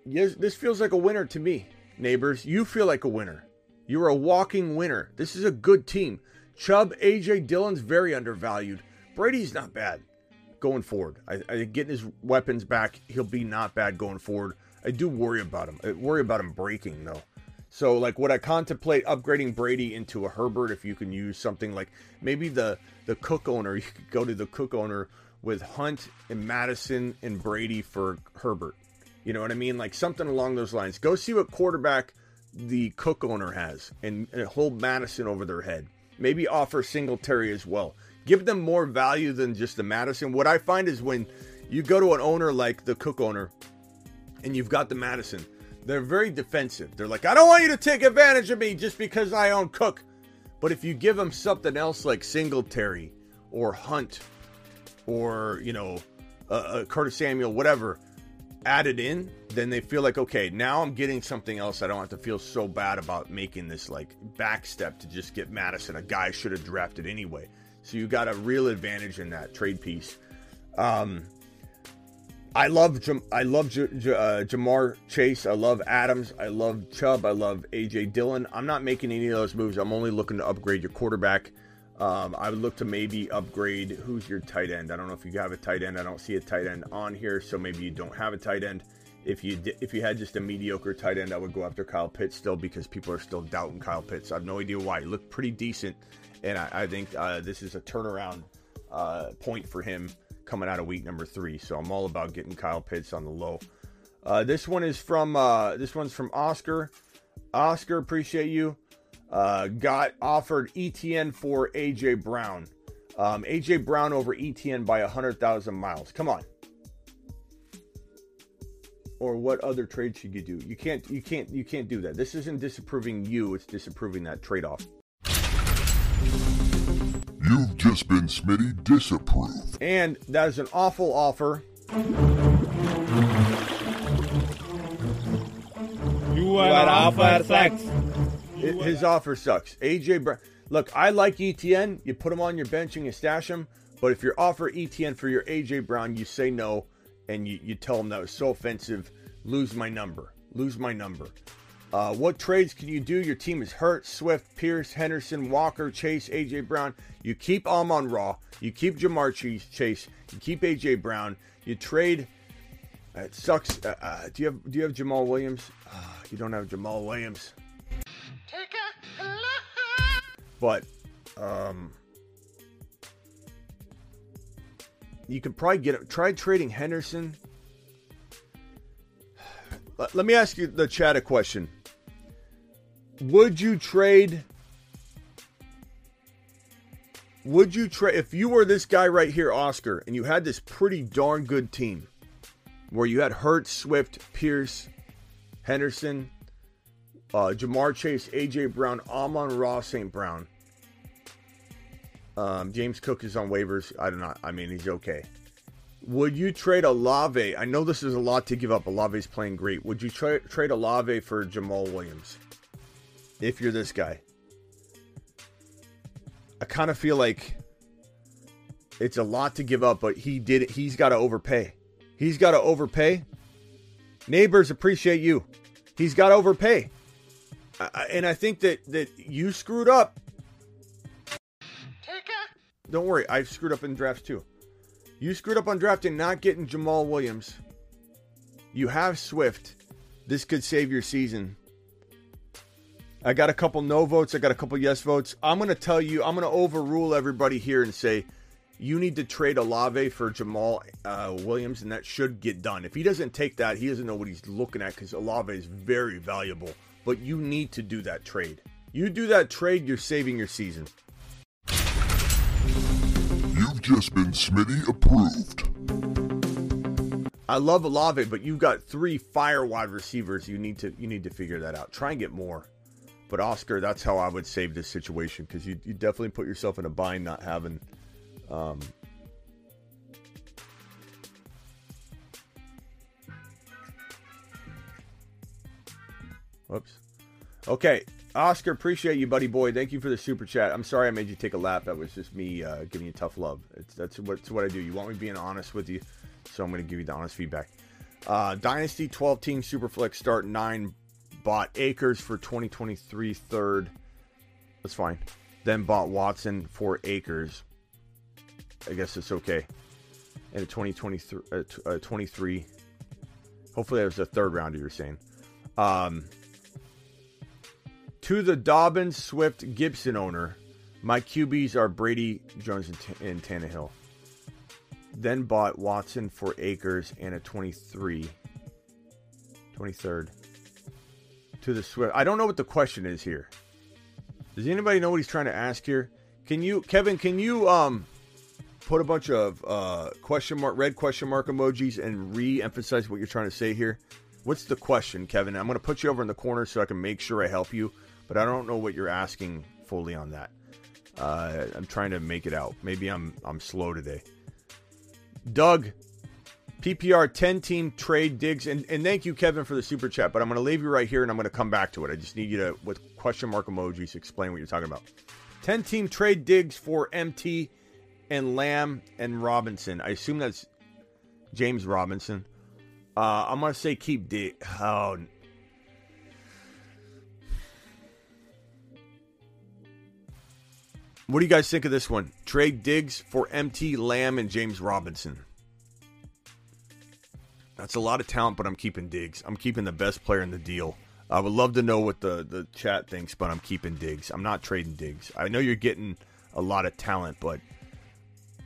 S2: yes, this feels like a winner to me. Neighbors, you feel like a winner. You're a walking winner. This is a good team. Chubb, AJ Dillon's very undervalued. Brady's not bad going forward. I, I getting his weapons back, he'll be not bad going forward. I do worry about him. I worry about him breaking though. So like would I contemplate upgrading Brady into a Herbert if you can use something like maybe the the Cook owner, <laughs> you could go to the Cook owner with Hunt and Mattison and Brady for Herbert. You know what I mean? Like something along those lines. Go see what quarterback the Cook owner has and, and hold Mattison over their head. Maybe offer Singletary as well. Give them more value than just the Mattison. What I find is when you go to an owner like the Cook owner and you've got the Mattison, they're very defensive. They're like, I don't want you to take advantage of me just because I own Cook. But if you give them something else like Singletary or Hunt or, you know, uh, uh, Curtis Samuel, whatever, added in, then they feel like, okay, now I'm getting something else. I don't have to feel so bad about making this like backstep to just get Mattison, a guy should have drafted anyway. So you got a real advantage in that trade piece. Um, I love Jam- I love J- J- uh, Ja'Marr Chase. I love Adams. I love Chubb. I love AJ Dillon. I'm not making any of those moves. I'm only looking to upgrade your quarterback. Um, I would look to maybe upgrade. Who's your tight end? I don't know if you have a tight end. I don't see a tight end on here, so maybe you don't have a tight end. If you di- if you had just a mediocre tight end, I would go after Kyle Pitts still because people are still doubting Kyle Pitts. I have no idea why. He looked pretty decent, and I, I think uh, this is a turnaround uh, point for him coming out of week number three. So I'm all about getting Kyle Pitts on the low. Uh, this one is from uh, this one's from Oscar. Oscar, appreciate you. Uh, got offered ETN for AJ Brown. Um, AJ Brown over ETN by hundred thousand miles. Come on. Or what other trade should you do? You can't. You can't. You can't do that. This isn't disapproving you. It's disapproving that trade-off.
S1: You've just been Smitty disapproved.
S2: And that is an awful offer.
S5: Your offer sucks.
S2: It- his offer sucks. AJ Brown. Look, I like ETN. You put him on your bench and you stash him. But if you offer ETN for your AJ Brown, you say no and you, you tell him that was so offensive. Lose my number. Lose my number. Uh, what trades can you do? Your team is hurt. Swift, Pierce, Henderson, Walker, Chase, AJ Brown. You keep Amon-Ra. You keep Ja'Marr Chase. You keep AJ Brown. You trade. It sucks. Uh, uh, do you have Do you have Jamaal Williams? Uh, you don't have Jamaal Williams. But um, you could probably get try trading Henderson. Let let me ask you the chat a question. Would you trade? Would you trade if you were this guy right here, Oscar, and you had this pretty darn good team, where you had Hurt, Swift, Pierce, Henderson, uh, Ja'Marr Chase, AJ Brown, Amon Ross, St. Brown. Um, James Cook is on waivers. I don't know. I mean, he's okay. Would you trade Olave? I know this is a lot to give up. Olave's playing great. Would you tra- trade Olave for Jamaal Williams? If you're this guy, I kind of feel like it's a lot to give up, but he did. it. He's got to overpay. He's got to overpay. Neighbors appreciate you. He's got to overpay, I- and I think that that you screwed up. Don't worry, I've screwed up in drafts too. You screwed up on drafting, not getting Jamaal Williams. You have Swift. This could save your season. I got a couple no votes. I got a couple yes votes. I'm going to tell you, I'm going to overrule everybody here and say you need to trade Olave for Jamaal uh, Williams, and that should get done. If he doesn't take that, he doesn't know what he's looking at because Olave is very valuable. But you need to do that trade. You do that trade, you're saving your season.
S1: You've just been Smitty approved.
S2: I love Olave, but you've got three fire wide receivers. You need to you need to figure that out. Try and get more. But Oscar, that's how I would save this situation because you you definitely put yourself in a bind not having. Um, whoops. Okay, Oscar, appreciate you, buddy boy. Thank you for the super chat. I'm sorry I made you take a lap. That was just me uh, giving you tough love. It's, that's what, it's what I do. You want me being honest with you, so I'm going to give you the honest feedback. Uh, Dynasty 12 team Superflex start nine bought Akers for 2023 third. That's fine. Then bought Watson for Akers. I guess it's okay. And a 2023, uh, t- uh, 23. Hopefully, that was a third rounder. You're saying. Um, to the Dobbins, Swift, Gibson owner, my QBs are Brady, Jones, and, T- and Tannehill. Then bought Watson for Akers and a 23. 23rd. To the Swift. I don't know what the question is here. Does anybody know what he's trying to ask here? Can you, Kevin, can you um put a bunch of uh question mark, red question mark emojis and re emphasize what you're trying to say here? What's the question, Kevin? I'm going to put you over in the corner so I can make sure I help you, but I don't know what you're asking fully on that. Uh, I'm trying to make it out. Maybe I'm I'm slow today. Doug, PPR 10 team trade Diggs, and, and thank you, Kevin, for the super chat. But I'm going to leave you right here and I'm going to come back to it. I just need you to, with question mark emojis, explain what you're talking about. 10 team trade Diggs for MT and Lamb and Robinson. I assume that's James Robinson. Uh, I'm going to say keep dig. Oh, What do you guys think of this one? Trade Diggs for MT Lamb and James Robinson. That's a lot of talent, but I'm keeping Diggs. I'm keeping the best player in the deal. I would love to know what the, the chat thinks, but I'm keeping Diggs. I'm not trading Diggs. I know you're getting a lot of talent, but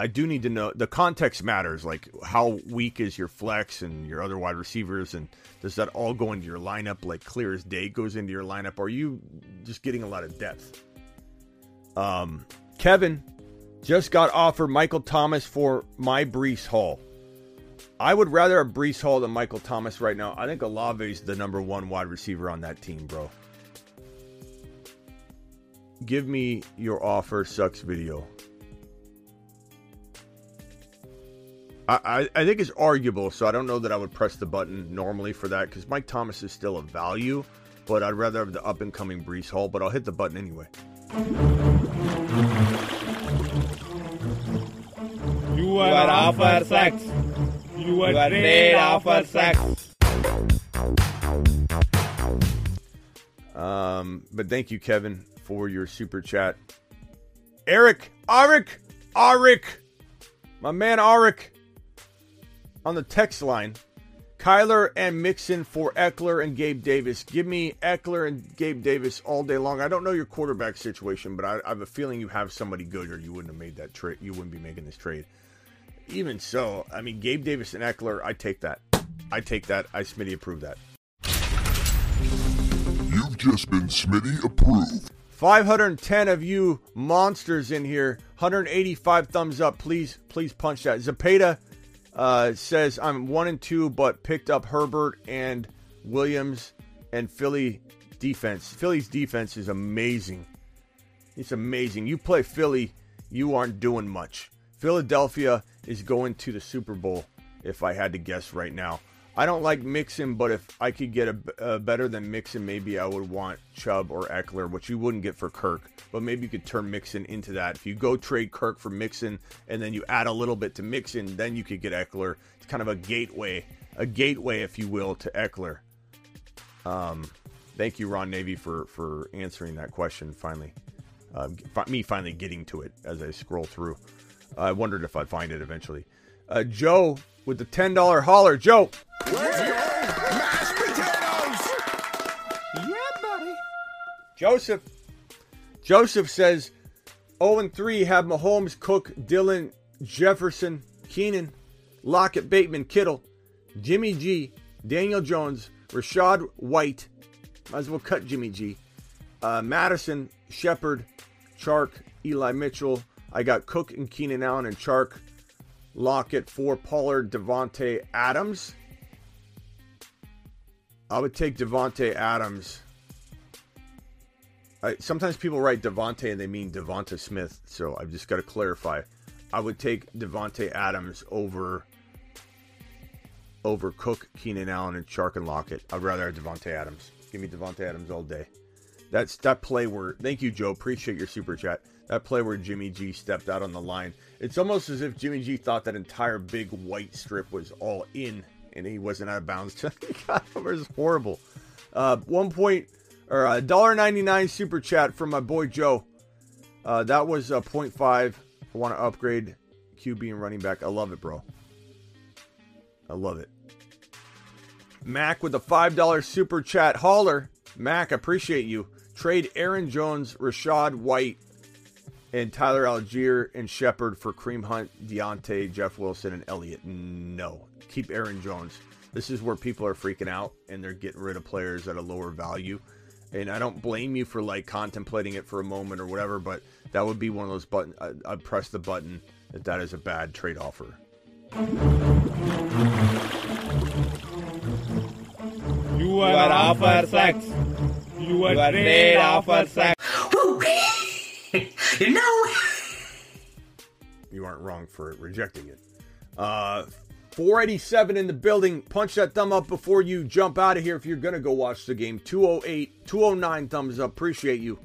S2: I do need to know the context matters. Like how weak is your flex and your other wide receivers, and does that all go into your lineup like clear as day goes into your lineup? Are you just getting a lot of depth? Um, Kevin just got offered Michael Thomas for my Breece Hall. I would rather have Breece Hall than Michael Thomas right now. I think Olave's the number one wide receiver on that team, bro. Give me your offer sucks video. I, I, I think it's arguable, so I don't know that I would press the button normally for that because Mike Thomas is still a value, but I'd rather have the up and coming Breece Hall, but I'll hit the button anyway.
S5: You are offer sex. You are trade offer sex.
S2: Um, but thank you, Kevin, for your super chat. Eric, Arik, Arik, my man Arik, on the text line. Kyler and Mixon for Ekeler and Gabe Davis. Give me Ekeler and Gabe Davis all day long. I don't know your quarterback situation, but I, I have a feeling you have somebody good, or you wouldn't have made that trade. You wouldn't be making this trade. Even so, I mean, Gabe Davis and Ekeler, I take that. I take that. I Smitty approve that.
S1: You've just been Smitty approved.
S2: 510 of you monsters in here. 185 thumbs up. Please, please punch that. Zapata uh, says I'm one and two, but picked up Herbert and Williams and Philly defense. Philly's defense is amazing. It's amazing. You play Philly, you aren't doing much. Philadelphia is going to the Super Bowl, if I had to guess right now. I don't like Mixon, but if I could get a, a better than Mixon, maybe I would want Chubb or Ekeler, which you wouldn't get for Kirk. But maybe you could turn Mixon into that. If you go trade Kirk for Mixon and then you add a little bit to Mixon, then you could get Ekeler. It's kind of a gateway, a gateway, if you will, to Ekeler. Um, thank you, Ron Navy, for for answering that question. Finally, uh, me finally getting to it as I scroll through. I wondered if I'd find it eventually. Uh, Joe with the ten dollar holler. Joe.
S1: Where's your Mashed potatoes!
S5: Yeah, buddy.
S2: Joseph. Joseph says 0 and 3 have Mahomes, Cook, Dillon, Jefferson, Keenan, Lockett, Bateman, Kittle, Jimmy G, Daniel Jones, Rachaad White. Might as well cut Jimmy G. Uh, Mattison, Shepard, Chark, Eli Mitchell. I got Cook and Keenan Allen and Chark. Lockett for Pollard, Davante Adams. I would take Davante Adams. I, sometimes people write Devontae and they mean Devonta Smith, so I've just got to clarify. I would take Davante Adams over over Cook, Keenan Allen, and Chark and Lockett. I'd rather have Davante Adams. Give me Davante Adams all day. That's that play where. Thank you, Joe. Appreciate your super chat. That play where Jimmy G stepped out on the line. It's almost as if Jimmy G thought that entire big white strip was all in, and he wasn't out of bounds. <laughs> God, it was horrible. Uh, one point or a dollar ninety nine super chat from my boy Joe. Uh, that was a point five. I want to upgrade QB and running back. I love it, bro. I love it. Mac with a five dollar super chat hauler. Mac, appreciate you. Trade Aaron Jones, Rachaad White, and Tyler Allgeier and Shepard for Kareem Hunt, Diontae, Jeff Wilson, and Elliott. No, keep Aaron Jones. This is where people are freaking out and they're getting rid of players at a lower value. And I don't blame you for like contemplating it for a moment or whatever, but that would be one of those buttons. I'd uh, uh, press the button that that is a bad trade offer.
S5: You are offer sex. You are trade offer sex. <laughs>
S6: you know.
S2: You aren't wrong for rejecting it. Uh, 487 in the building. Punch that thumb up before you jump out of here if you're going to go watch the game. 208, 209 thumbs up. Appreciate you.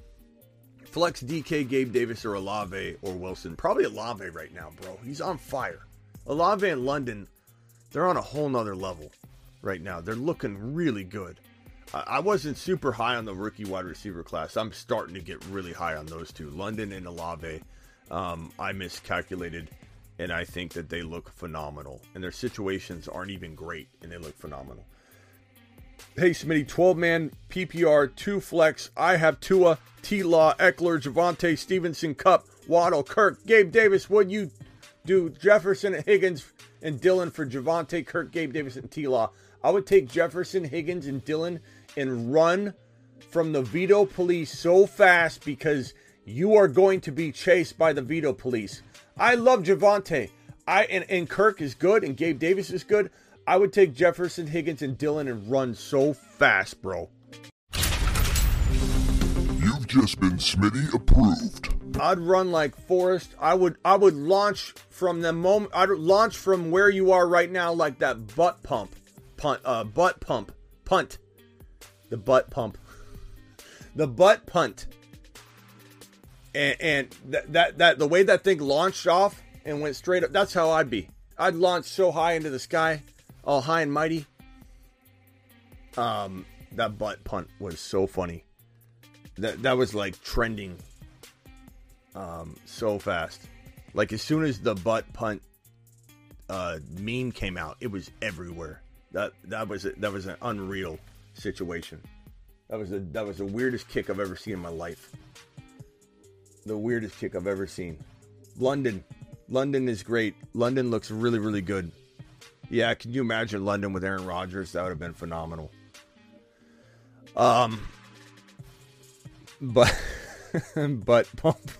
S2: Flex DK, Gabe Davis, or Olave or Wilson. Probably Olave right now, bro. He's on fire. Olave in London, they're on a whole nother level right now. They're looking really good. I wasn't super high on the rookie wide receiver class. I'm starting to get really high on those two, London and Olave. Um, I miscalculated, and I think that they look phenomenal. And their situations aren't even great, and they look phenomenal. Hey, Smitty, 12 man PPR, two flex. I have Tua, T Law, Ekeler, Javonte, Stevenson, Kupp, Waddle, Kirk, Gabe Davis. What you do? Jefferson, Higgins, and Dillon for Javonte, Kirk, Gabe Davis, and T Law. I would take Jefferson, Higgins, and Dillon and run from the veto police so fast because you are going to be chased by the veto police. I love Javonte. I and, and Kirk is good and Gabe Davis is good. I would take Jefferson, Higgins, and Dillon and run so fast, bro.
S1: You've just been Smitty approved.
S2: I'd run like Forrest. I would I would launch from the moment I'd launch from where you are right now like that butt pump. Punt uh butt pump. Punt. The butt pump. the butt punt. And and that that that the way that thing launched off and went straight up, that's how I'd be. I'd launch so high into the sky, all high and mighty. Um that butt punt was so funny. That that was like trending um, so fast. Like as soon as the butt punt uh, meme came out, it was everywhere. That that was that was an unreal situation. That was the that was the weirdest kick I've ever seen in my life. The weirdest kick I've ever seen. London, London is great. London looks really really good. Yeah, can you imagine London with Aaron Rodgers? That would have been phenomenal. Um, But <laughs> butt pump.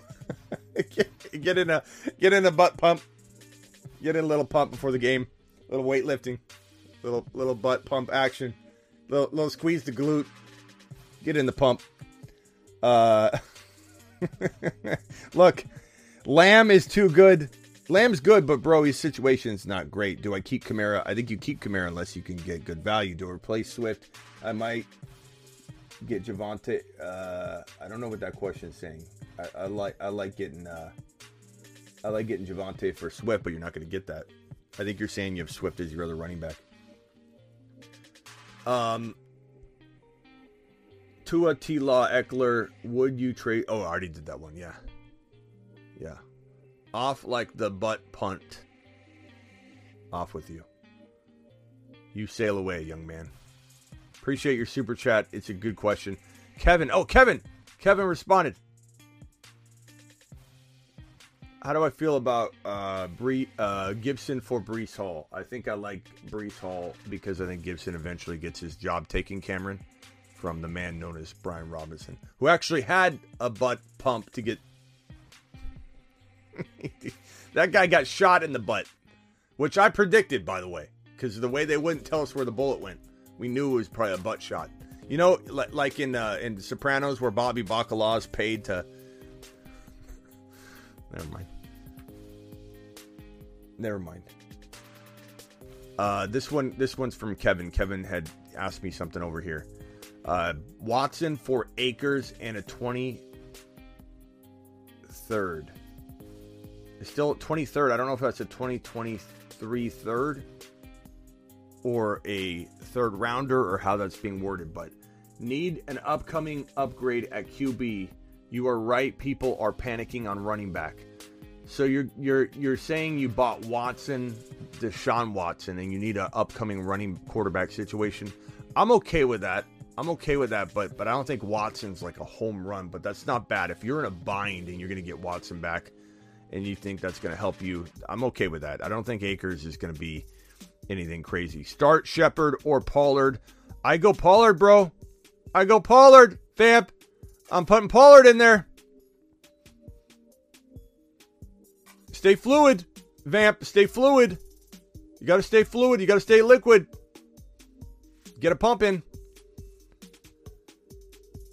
S2: <laughs> get, in a get in a butt pump. Get in a little pump before the game. A little weightlifting. Little little butt pump action. Little little squeeze the glute. Get in the pump. Uh <laughs> Look, Lamb is too good. Lamb's good, but bro, his situation's not great. Do I keep Kamara? I think you keep Kamara unless you can get good value. Do I replace Swift? I might get Javonte. Uh, I don't know what that question is saying. I, I like I like getting uh, I like getting Javonte for Swift, but you're not going to get that. I think you're saying you have Swift as your other running back. Um, Tua T Law Ekeler, would you trade? Oh, I already did that one. Yeah, yeah. Off like the butt punt. Off with you. You sail away, young man. Appreciate your super chat. It's a good question. Kevin. Oh, Kevin. Kevin responded. How do I feel about uh, Bree, uh, Gibson for Breece Hall? I think I like Breece Hall because I think Gibson eventually gets his job taken, Cameron, from the man known as Brian Robinson, who actually had a butt pump to get <laughs> that guy got shot in the butt, which I predicted, by the way, because the way they wouldn't tell us where the bullet went, we knew it was probably a butt shot. You know, like in uh, in Sopranos, where Bobby Bacala is paid to. Never mind. Never mind. Uh, this one, this one's from Kevin. Kevin had asked me something over here. Uh, Watson for Akers and a twenty third. It's still 23rd. I don't know if that's a 2023 third or a third rounder or how that's being worded, but need an upcoming upgrade at QB. You are right. People are panicking on running back. So you're you're you're saying you bought Watson, Deshaun Watson, and you need an upcoming running quarterback situation. I'm okay with that. I'm okay with that, but but I don't think Watson's like a home run. But that's not bad. If you're in a bind and you're going to get Watson back, and you think that's going to help you, I'm okay with that. I don't think Akers is going to be anything crazy. Start Shepard or Pollard. I go Pollard, bro. I go Pollard, Vamp. I'm putting Pollard in there. Stay fluid, Vamp. Stay fluid. You got to stay fluid. You got to stay liquid. Get a pump in.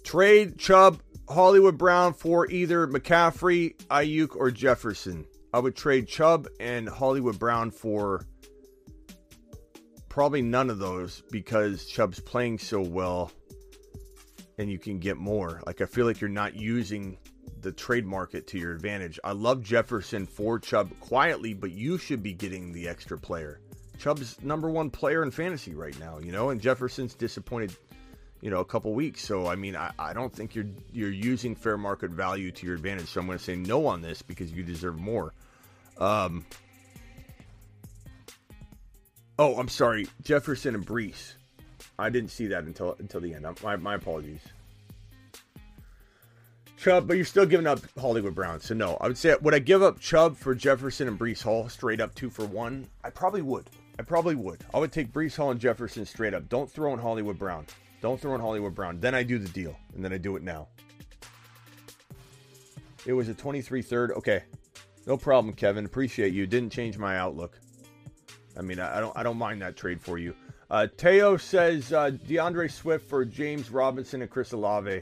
S2: Trade Chubb Hollywood Brown for either McCaffrey, Aiyuk, or Jefferson. I would trade Chubb and Hollywood Brown for probably none of those because Chubb's playing so well and you can get more. Like I feel like you're not using the trade market to your advantage. I love Jefferson for Chubb quietly, but you should be getting the extra player. Chubb's number one player in fantasy right now, you know, and Jefferson's disappointed you know, a couple weeks. So I mean, I, I don't think you're you're using fair market value to your advantage. So I'm going to say no on this because you deserve more. Um. Oh, I'm sorry, Jefferson and Breece. I didn't see that until until the end. My my apologies. Chubb, but you're still giving up Hollywood Brown. So no, I would say would I give up Chubb for Jefferson and Breece Hall straight up two for one? I probably would. I probably would. I would take Breece Hall and Jefferson straight up. Don't throw in Hollywood Brown. Don't throw in Hollywood Brown. Then I do the deal, and then I do it now. It was a 23 third. Okay, no problem, Kevin. Appreciate you. Didn't change my outlook. I mean, I don't I don't mind that trade for you. Uh, Teo says uh, D'Andre Swift for James Robinson and Chris Olave.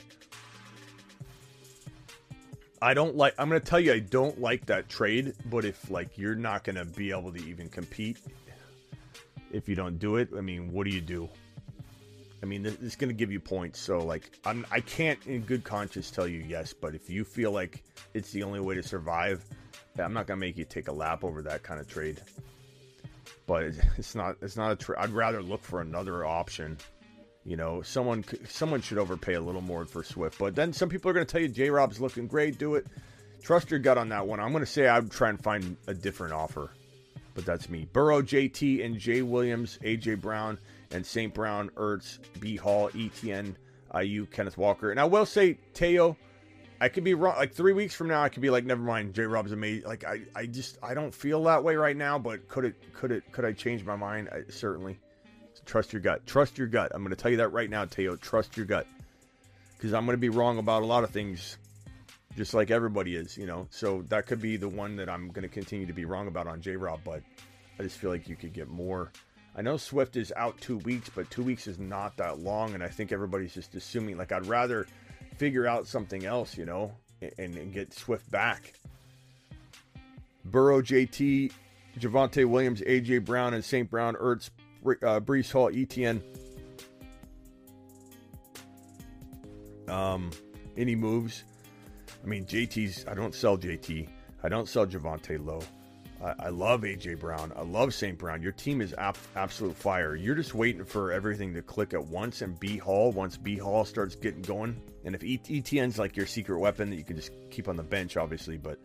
S2: I don't like. I'm going to tell you, I don't like that trade. But if like you're not going to be able to even compete if you don't do it, I mean, what do you do? I mean, it's going to give you points. So, like, I'm, I can't in good conscience tell you yes, but if you feel like it's the only way to survive, I'm not going to make you take a lap over that kind of trade. But it's not. It's not a trade. I'd rather look for another option. You know, someone someone should overpay a little more for Swift. But then some people are going to tell you J. Rob's looking great. Do it. Trust your gut on that one. I'm going to say I'd try and find a different offer. But that's me. Burrow, JT, and Jay Williams, AJ Brown and St. Brown, Ertz, B. Hall, ETN, IU, Kenneth Walker. And I will say, Teo, I could be wrong. Like three weeks from now, I could be like, never mind, J. Rob's amazing. Like I, I just, I don't feel that way right now. But could it, could it, could I change my mind? I, certainly. So trust your gut. Trust your gut. I'm going to tell you that right now, Teo. Trust your gut. because I'm going to be wrong about a lot of things, just like everybody is, you know. So that could be the one that I'm going to continue to be wrong about on J Rob, but I just feel like you could get more. I know Swift is out two weeks, but two weeks is not that long, and I think everybody's just assuming like I'd rather figure out something else, you know, and, and get Swift back. Burrow, JT, Javonte Williams, AJ Brown, and St. Brown, Ertz, uh, Breece Hall, ETN. Um, any moves? I mean, JT's. I don't sell JT. I don't sell Javonte Low. I, I love AJ Brown. I love St. Brown. Your team is absolute fire. You're just waiting for everything to click at once. And B Hall, once B Hall starts getting going, and if ETN's like your secret weapon that you can just keep on the bench, obviously, but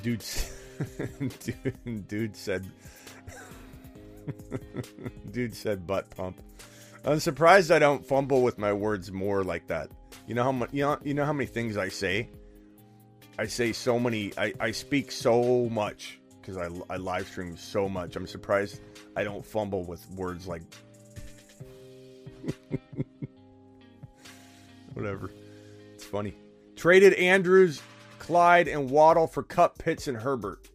S2: dude, <laughs> dude, dude said, <laughs> dude said butt pump. I'm surprised I don't fumble with my words more like that. You know how much you know you know how many things I say. I say so many. I, I speak so much because I, I live stream so much. I'm surprised I don't fumble with words like <laughs> whatever. It's funny. Traded Andrews, Clyde, and Waddle for Kupp, Pitts, and Herbert.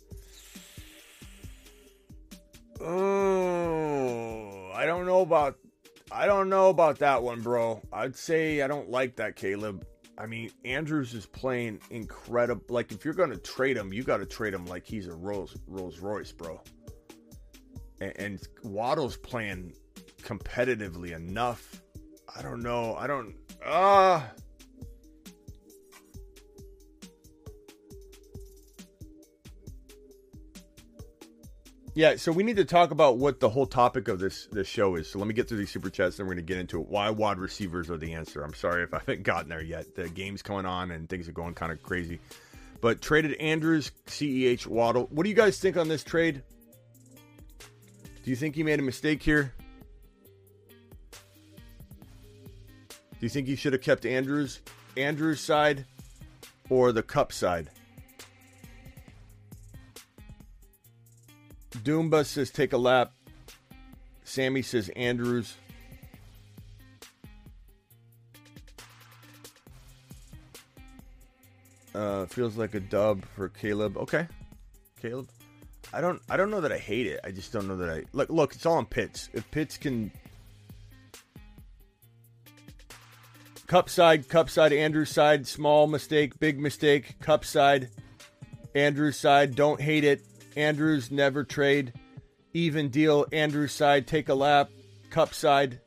S2: Oh, I don't know about I don't know about that one, bro. I'd say I don't like that, Caleb. I mean, Andrews is playing incredible. Like, if you're to trade him, you got to trade him like he's a Rolls Rolls Royce, bro. And, and Waddle's playing competitively enough. I don't know. I don't. Ah. Uh, Yeah, so we need to talk about what the whole topic of this this show is. So let me get through these super chats, and we're going to get into it. Why wide receivers are the answer. I'm sorry if I haven't gotten there yet. The game's coming on, and things are going kind of crazy. But traded Andrews, Ceh, Waddle. What do you guys think on this trade? Do you think he made a mistake here? Do you think he should have kept Andrews, Andrews' side, or the Kupp side? Doomba says take a lap. Sammy says Andrews. Uh, feels like a dub for Caleb. Okay, Caleb. I don't. I don't know that I hate it. I just don't know that I look. Look, it's all on Pitts. If Pitts can Kupp side, Kupp side, Andrews side, small mistake, big mistake, Kupp side, Andrews side, don't hate it. Andrews never trade. Even deal. Andrews side, take a lap. Kupp side.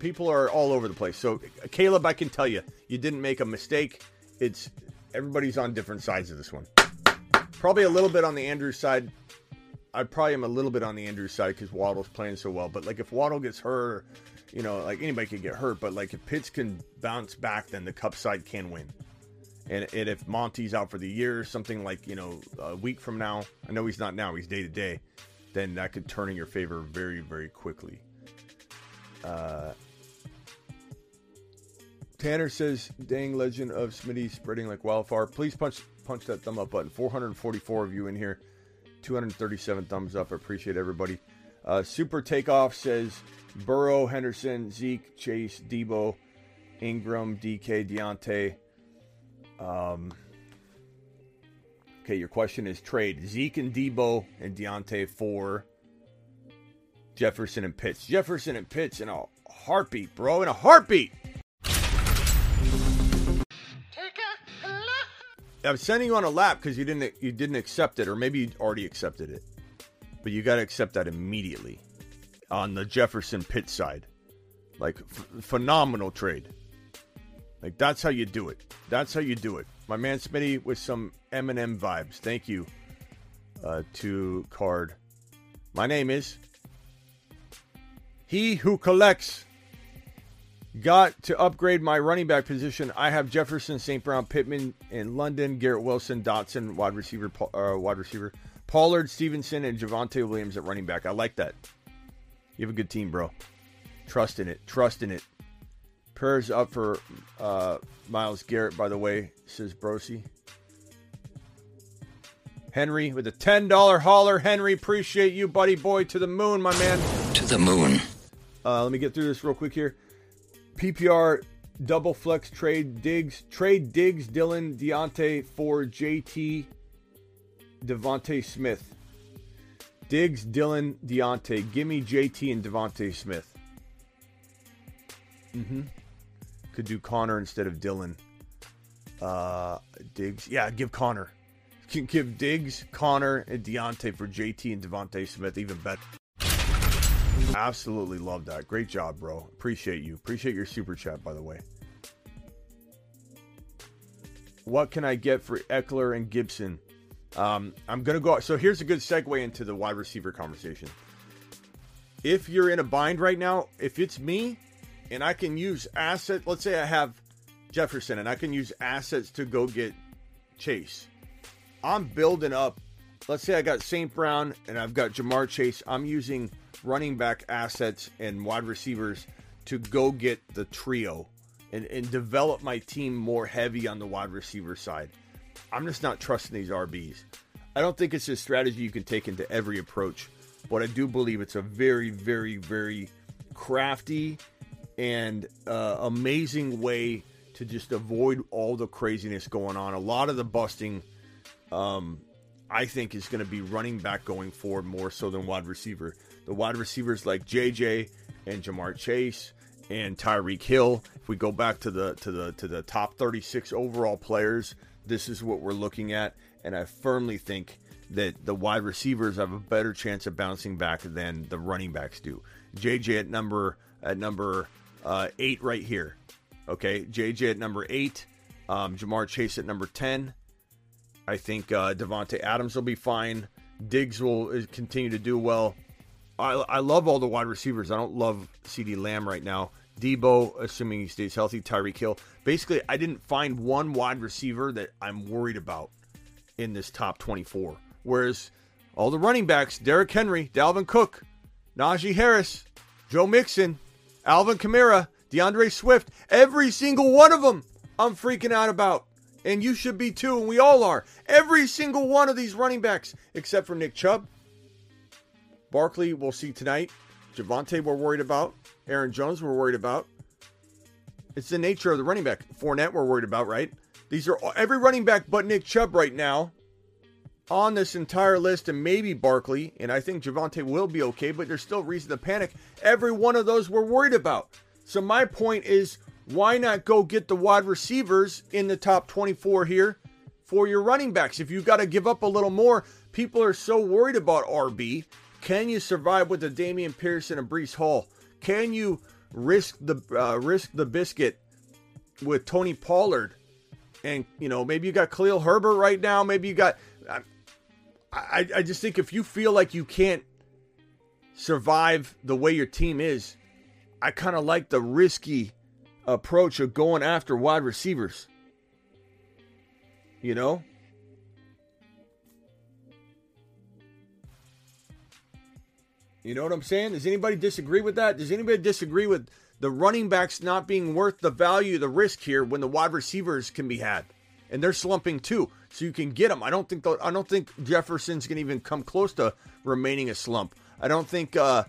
S2: People are all over the place. So, Caleb, I can tell you, you didn't make a mistake. It's everybody's on different sides of this one. Probably a little bit on the Andrews side. I probably am a little bit on the Andrews side because Waddle's playing so well. But like if Waddle gets hurt, you know, like anybody could get hurt. But like if Pitts can bounce back, then the Kupp side can win. And, and if Monty's out for the year, something like you know a week from now, I know he's not now, he's day to day, then that could turn in your favor very very quickly. Uh, Tanner says, "Dang legend of Smitty spreading like wildfire." Please punch punch that thumb up button. 444 of you in here, 237 thumbs up. I appreciate everybody. Uh, Super Takeoff says, "Burrow, Henderson, Zeke, Chase, Deebo, Ingram, DK, Diontae." Um, okay, your question is trade Zeke and Deebo and Diontae for Jefferson and Pitts. Jefferson and Pitts in a heartbeat, bro, in a heartbeat. I'm sending you on a lap because you didn't you didn't accept it, or maybe you already accepted it, but you got to accept that immediately on the Jefferson Pitt side. Like f- phenomenal trade. Like that's how you do it. That's how you do it. My man Smitty with some Eminem vibes. Thank you uh, to Card. My name is He Who Collects. Got to upgrade my running back position. I have Jefferson, St. Brown, Pittman in London, Garrett Wilson, Dotson, wide receiver, uh, wide receiver, Pollard, Stevenson, and Javonte Williams at running back. I like that. You have a good team, bro. Trust in it. Trust in it. Prayers up for uh, Myles Garrett, by the way, says Brosi. Henry with a $10 hauler. Henry, appreciate you, buddy boy. To the moon, my man.
S4: To the moon.
S2: Uh, let me get through this real quick here. PPR double flex trade Diggs. trade Diggs, Dillon Diontae for JT DeVonta Smith. Diggs Dillon Diontae. Give me JT and DeVonta Smith. Mm-hmm. Could do Connor instead of Dillon. Uh, Diggs. Yeah, give Connor. Can give Diggs, Connor, and Diontae for JT and DeVonta Smith. Even better. Absolutely love that. Great job, bro. Appreciate you. Appreciate your super chat, by the way. What can I get for Ekeler and Gibson? Um, I'm gonna go. So here's a good segue into the wide receiver conversation. If you're in a bind right now, if it's me, and I can use asset, let's say I have Jefferson, and I can use assets to go get Chase. I'm building up. Let's say I got St. Brown and I've got Ja'Marr Chase. I'm using running back assets and wide receivers to go get the trio and, and develop my team more heavy on the wide receiver side. I'm just not trusting these RBs. I don't think it's a strategy you can take into every approach, but I do believe it's a very, very, very crafty and uh, amazing way to just avoid all the craziness going on. A lot of the busting, um, I think, is going to be running back going forward more so than wide receiver. The wide receivers like JJ and Ja'Marr Chase and Tyreek Hill. If we go back to the to the to the top 36 overall players, this is what we're looking at, and I firmly think that the wide receivers have a better chance of bouncing back than the running backs do. JJ at number at number uh, eight right here. Okay, JJ at number eight, um, Ja'Marr Chase at number ten. I think uh, Davante Adams will be fine. Diggs will uh, continue to do well. I, I love all the wide receivers. I don't love CeeDee Lamb right now. Deebo, assuming he stays healthy, Tyreek Hill. Basically, I didn't find one wide receiver that I'm worried about in this top 24. Whereas all the running backs, Derrick Henry, Dalvin Cook, Najee Harris, Joe Mixon, Alvin Kamara, D'Andre Swift, every single one of them I'm freaking out about. And you should be too, and we all are. Every single one of these running backs, except for Nick Chubb. Barkley, we'll see tonight. Javonte, we're worried about. Aaron Jones, we're worried about. It's the nature of the running back. Fournette, we're worried about, right? These are every running back but Nick Chubb right now on this entire list, and maybe Barkley. And I think Javonte will be okay, but there's still reason to panic. Every one of those we're worried about. So my point is, why not go get the wide receivers in the top 24 here for your running backs? If you've got to give up a little more, people are so worried about RB. Can you survive with the Dameon Pierce and Breece Hall? Can you risk the uh, risk the biscuit with Tony Pollard? And you know, maybe you got Khalil Herbert right now. Maybe you got. I, I, I just think if you feel like you can't survive the way your team is, I kind of like the risky approach of going after wide receivers. You know? You know what I'm saying? Does anybody disagree with that? Does anybody disagree with the running backs not being worth the value, the risk here when the wide receivers can be had? And they're slumping too, so you can get them. I don't think I don't think Jefferson's to even come close to remaining a slump. I don't think uh,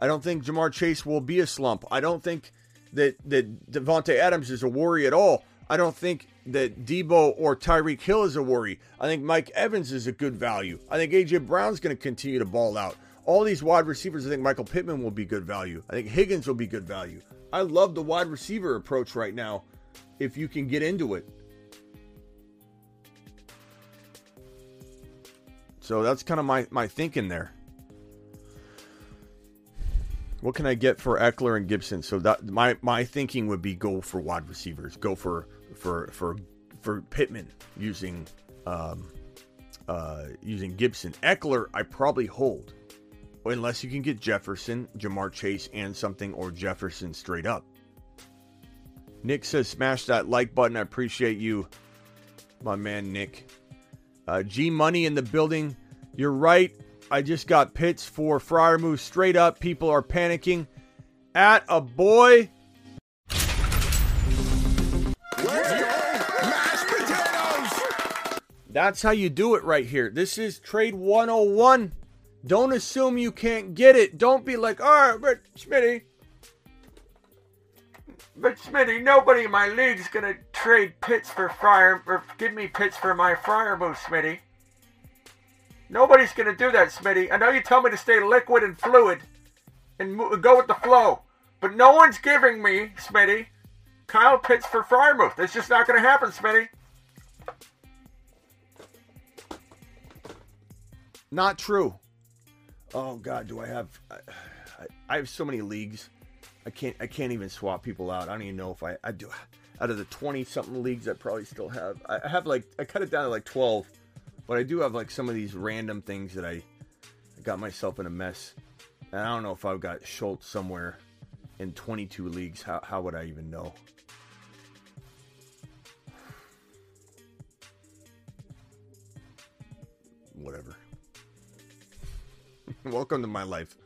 S2: I don't think Ja'Marr Chase will be a slump. I don't think that that Davante Adams is a worry at all. I don't think that Deebo or Tyreek Hill is a worry. I think Mike Evans is a good value. I think AJ Brown's going to continue to ball out. All these wide receivers, I think Michael Pittman will be good value. I think Higgins will be good value. I love the wide receiver approach right now if you can get into it. So that's kind of my, my thinking there. What can I get for Ekeler and Gibson? So that my my thinking would be go for wide receivers. Go for for for for Pittman using um, uh, using Gibson. Ekeler, I probably hold unless you can get Jefferson, Ja'Marr Chase, and something, or Jefferson straight up. Nick says, smash that like button. I appreciate you, my man Nick. Uh, G Money in the building. You're right. I just got Pitts for Freiermuth straight up. People are panicking. At a boy. That's how you do it right here. This is trade 101. Don't assume you can't get it. Don't be like, ah, all right, but Smitty, But Smitty, nobody in my league's gonna trade Pitts for Fryer or give me Pitts for my Freiermuth, Smitty. Nobody's gonna do that, Smitty. I know you tell me to stay liquid and fluid and mo- go with the flow, but no one's giving me, Smitty, Kyle Pitts for Freiermuth. That's just not gonna happen, Smitty. Not true. Oh God, do I have? I, I, have so many leagues. I can't. I can't even swap people out. I don't even know if I. I do. Out of the twenty something leagues, I probably still have. I I have like. I cut it down to like twelve, but I do have like some of these random things that I, I got myself in a mess. And I don't know if I've got Schultz somewhere in 22 leagues. How how would I even know? <sighs> Whatever. Welcome to my life.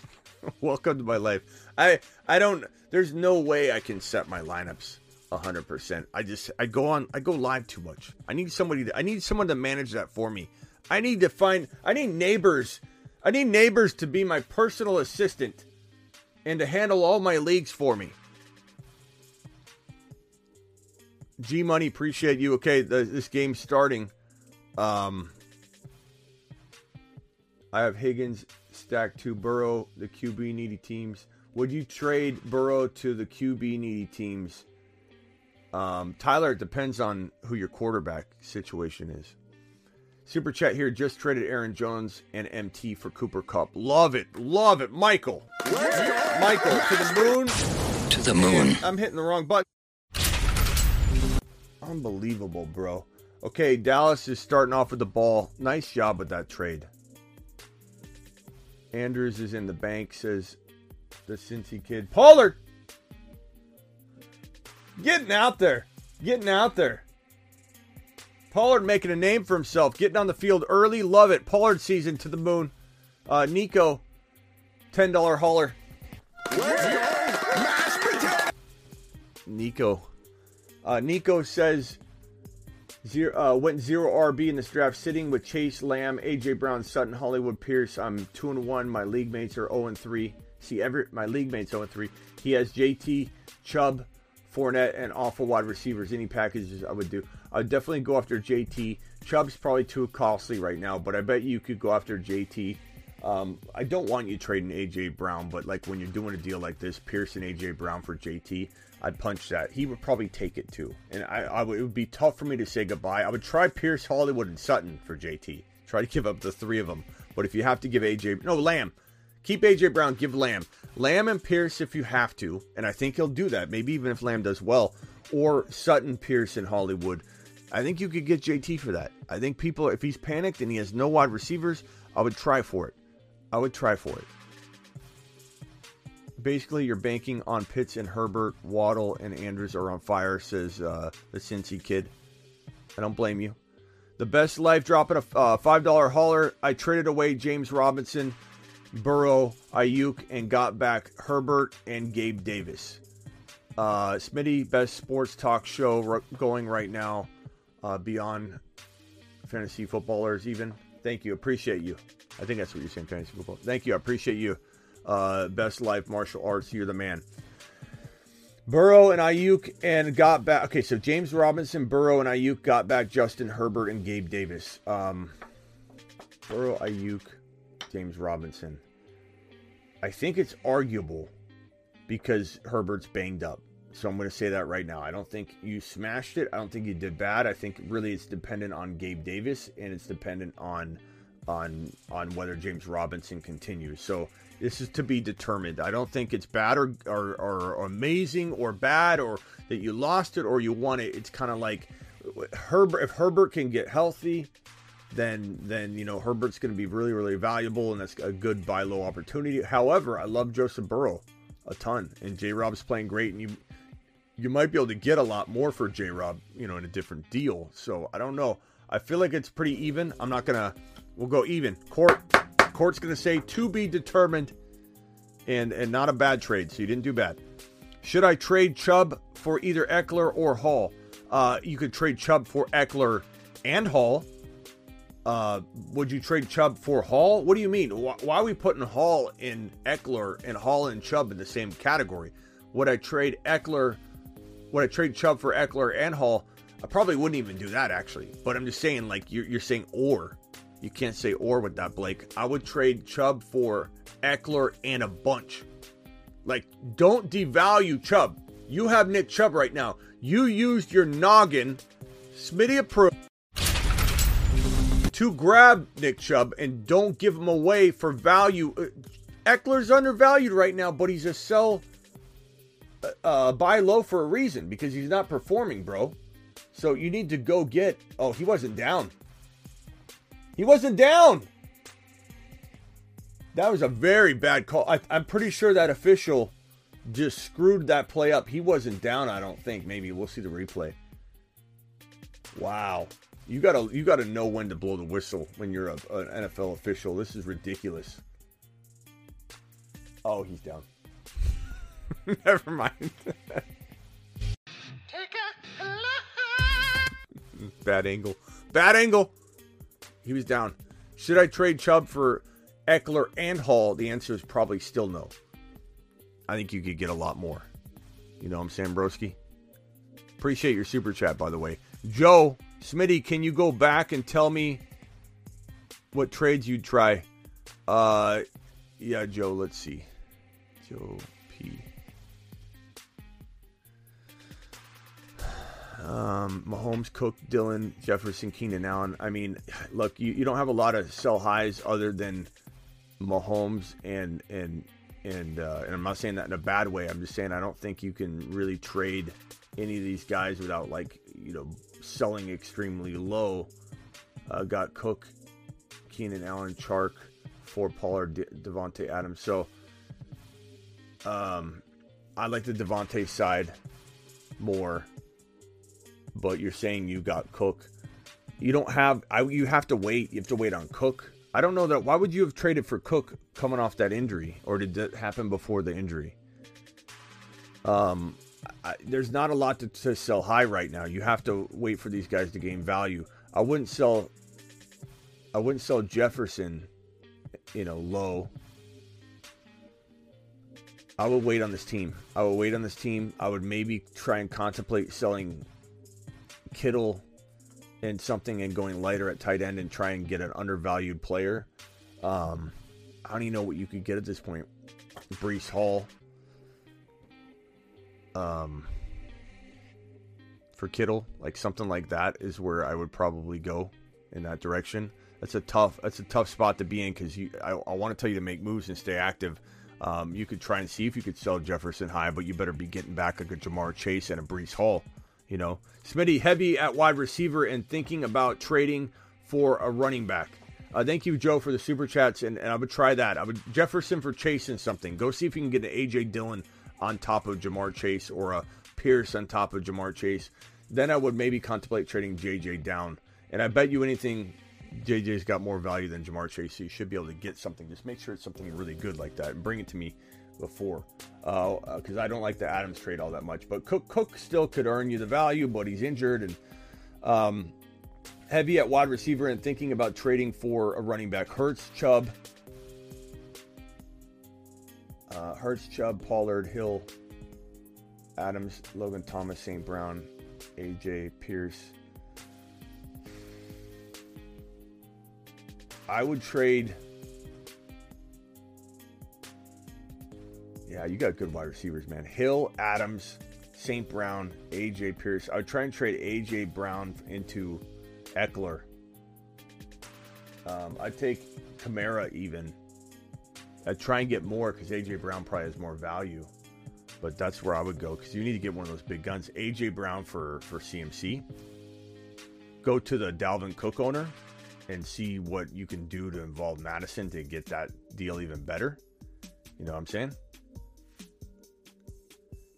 S2: <laughs> Welcome to my life. I I don't there's no way I can set my lineups 100%. I just I go on I go live too much. I need somebody to, I need someone to manage that for me. I need to find I need neighbors. I need neighbors to be my personal assistant and to handle all my leagues for me. G Money, appreciate you. Okay, the, this game's starting. Um, I have Higgins stacked to Burrow, the QB needy teams. Would you trade Burrow to the QB needy teams? Um, Tyler, it depends on who your quarterback situation is. Super chat here just traded Aaron Jones and MT for Cooper Kupp. Love it, love it, Michael. Michael to the moon.
S4: To the moon.
S2: I'm hitting the wrong button. Unbelievable, bro. Okay, Dallas is starting off with the ball. Nice job with that trade. Andrews is in the bank, says the Cincy kid. Pollard! Getting out there. Getting out there. Pollard making a name for himself. Getting on the field early. Love it. Pollard season to the moon. Uh, Nico, $10 hauler. Nico. Uh, Nico says zero, uh, went zero RB in this draft, sitting with Chase Lamb, AJ Brown, Sutton, Hollywood Pierce. I'm two and one. My league mates are zero and three. See, every my league mates zero and three. He has JT, Chubb, Fournette, and awful wide receivers. Any packages I would do. I would definitely go after JT. Chubb's probably too costly right now, but I bet you could go after JT. Um, I don't want you trading AJ Brown, but like when you're doing a deal like this, Pierce and AJ Brown for JT, I'd punch that. He would probably take it too, and I, I would, it would be tough for me to say goodbye. I would try Pierce, Hollywood, and Sutton for JT. Try to give up the three of them, but if you have to give AJ, no Lamb, keep AJ Brown, give Lamb, Lamb and Pierce if you have to, and I think he'll do that. Maybe even if Lamb does well, or Sutton, Pierce, and Hollywood. I think you could get JT for that. I think people, if he's panicked and he has no wide receivers, I would try for it. I would try for it. Basically, you're banking on Pitts and Herbert, Waddle, and Andrews are on fire, says uh, the Cincy kid. I don't blame you. The best life dropping a uh, $5 hauler. I traded away James Robinson, Burrow, Aiyuk, and got back Herbert and Gabe Davis. Uh, Smitty, best sports talk show r- going right now uh, beyond fantasy footballers, even. Thank you. Appreciate you. I think that's what you're saying, fantasy football. Thank you. I appreciate you. Uh, best life martial arts. You're the man. Burrow and Aiyuk and got back. Okay, so James Robinson, Burrow, and Aiyuk got back Justin Herbert and Gabe Davis. Um, Burrow, Aiyuk, James Robinson. I think it's arguable because Herbert's banged up. So I'm going to say that right now. I don't think you smashed it. I don't think you did bad. I think really it's dependent on Gabe Davis and it's dependent on on on whether James Robinson continues. So this is to be determined. I don't think it's bad or or, or, amazing or bad or that you lost it or you won it. It's kind of like Herbert. If Herbert can get healthy, then then you know Herbert's going to be really really valuable and that's a good buy low opportunity. However, I love Joseph Burrow a ton and J Rob's playing great and you you might be able to get a lot more for J Rob, you know, in a different deal. So I don't know. I feel like it's pretty even. I'm not gonna. We'll go even. Court. Court's gonna say to be determined, and and not a bad trade. So you didn't do bad. Should I trade Chubb for either Ekeler or Hall? Uh, you could trade Chubb for Ekeler and Hall. Uh, would you trade Chubb for Hall? What do you mean? Why, why are we putting Hall in Ekeler and Hall and Chubb in the same category? Would I trade Ekeler? Would I trade Chubb for Ekeler and Hall? I probably wouldn't even do that actually. But I'm just saying, like you're, you're saying or. You can't say or with that, Blake. I would trade Chubb for Ekeler and a bunch. Like, don't devalue Chubb. You have Nick Chubb right now. You used your noggin, Smitty approved, to grab Nick Chubb and don't give him away for value. Uh, Ekeler's undervalued right now, but he's a sell uh, uh, buy low for a reason because he's not performing, bro. So you need to go get. Oh, he wasn't down. He wasn't down. That was a very bad call. I, I'm pretty sure that official just screwed that play up. He wasn't down, I don't think. Maybe we'll see the replay. Wow. You gotta you gotta know when to blow the whistle when you're a, an NFL official. This is ridiculous. Oh, he's down. <laughs> Never mind. Bad angle. Bad angle. He was down. Should I trade Chubb for Ekeler and Hall? The answer is probably still no. I think you could get a lot more. You know I'm saying, Broski? Appreciate your super chat, by the way. Joe, Smitty, can you go back and tell me what trades you'd try? Uh, yeah, Joe, let's see. Joe Um, Mahomes, Cook, Dillon, Jefferson, Keenan Allen. I mean, look, you, you don't have a lot of sell highs other than Mahomes and and and uh, and I'm not saying that in a bad way. I'm just saying I don't think you can really trade any of these guys without like you know selling extremely low. Uh, got Cook, Keenan Allen, Chark, for Pollard, De- Davante Adams. So, um, I like the Davante side more. But you're saying you got Cook. You don't have. I you have to wait. You have to wait on Cook. I don't know that. Why would you have traded for Cook coming off that injury, or did that happen before the injury? Um, I, there's not a lot to, to sell high right now. You have to wait for these guys to gain value. I wouldn't sell. I wouldn't sell Jefferson, you know, low. I would wait on this team. I would wait on this team. I would maybe try and contemplate selling Kittle and something and going lighter at tight end and try and get an undervalued player. Um, I don't even know what you could get at this point. Breece Hall. Um, for Kittle, like something like that is where I would probably go in that direction. That's a tough. That's a tough spot to be in because you. I, I want to tell you to make moves and stay active. Um, you could try and see if you could sell Jefferson high, but you better be getting back like a Ja'Marr Chase and a Breece Hall. You know, Smitty heavy at wide receiver and thinking about trading for a running back. Uh, thank you, Joe, for the super chats, and, and I would try that. I would Jefferson for chasing something. Go see if you can get an AJ Dillon on top of Ja'Marr Chase or a Pierce on top of Ja'Marr Chase. Then I would maybe contemplate trading JJ down. And I bet you anything, JJ's got more value than Ja'Marr Chase. So you should be able to get something. Just make sure it's something really good like that and bring it to me before. Because uh, I don't like the Adams trade all that much. But Cook, Cook still could earn you the value, but he's injured. And um, heavy at wide receiver and thinking about trading for a running back. Hurts, Chubb. Uh, Hurts, Chubb, Pollard, Hill, Adams, Logan Thomas, St. Brown, AJ, Pierce. I would trade. Yeah, you got good wide receivers, man. Hill, Adams, St. Brown, AJ Pierce. I would try and trade AJ Brown into Ekeler. Um, I'd take Kamara even. I'd try and get more because AJ Brown probably has more value. But that's where I would go because you need to get one of those big guns. AJ Brown for for CMC. Go to the Dalvin Cook owner and see what you can do to involve Mattison to get that deal even better. You know what I'm saying?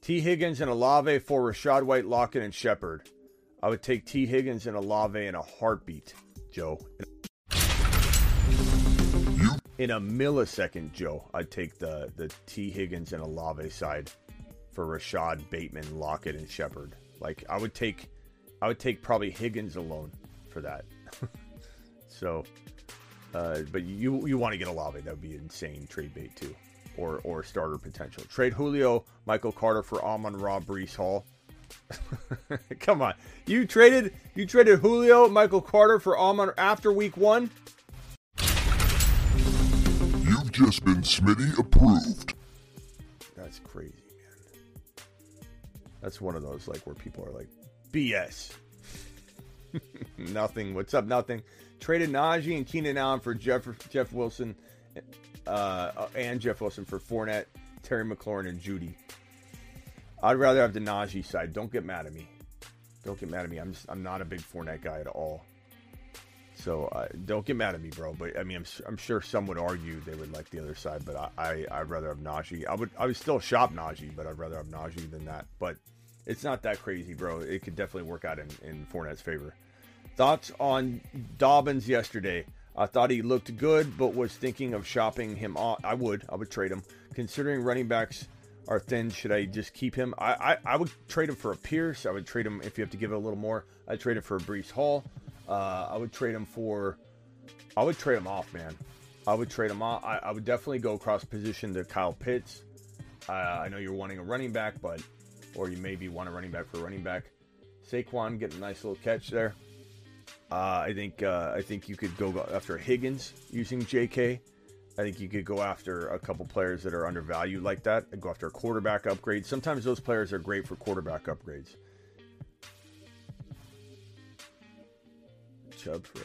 S2: T. Higgins and Olave for Rachaad White, Lockett, and Shepard. I would take T. Higgins and Olave in a heartbeat, Joe. In a millisecond, Joe, I'd take the the T. Higgins and Olave side for Rashad Bateman, Lockett, and Shepard. Like I would take, I would take probably Higgins alone for that. <laughs> so, uh, but you you want to get Olave? That would be insane trade bait too. Or or starter potential. Trade Julio, Michael Carter for Amon Ra, Breece Hall. <laughs> Come on, you traded you traded Julio, Michael Carter for Amon after Week One.
S1: You've just been Smitty approved.
S2: That's crazy, man. That's one of those like where people are like, BS. <laughs> nothing. What's up? Nothing. Traded Najee and Keenan Allen for Jeff Jeff Wilson, uh, and Jeff Wilson for Fournette, Terry McLaurin, and Jeudy. I'd rather have the Najee side. Don't get mad at me. Don't get mad at me. I'm just I'm not a big Fournette guy at all. So uh, don't get mad at me, bro. But I mean, I'm, I'm sure some would argue they would like the other side, but I, I would rather have Najee. I would I would still shop Najee, but I'd rather have Najee than that. But it's not that crazy, bro. It could definitely work out in in Fournette's favor. Thoughts on Dobbins yesterday? I thought he looked good, but was thinking of shopping him off. I would. I would trade him. Considering running backs are thin, should I just keep him? I, I, I would trade him for a Pierce. I would trade him if you have to give it a little more. I'd trade him for a Breece Hall. Uh, I would trade him for. I would trade him off, man. I would trade him off. I, I would definitely go across position to Kyle Pitts. Uh, I know you're wanting a running back, but or you maybe want a running back for a running back. Saquon get a nice little catch there. Uh, I think uh, I think you could go after Higgins using J.K. I think you could go after a couple players that are undervalued like that and go after a quarterback upgrade. Sometimes those players are great for quarterback upgrades. Chubb for.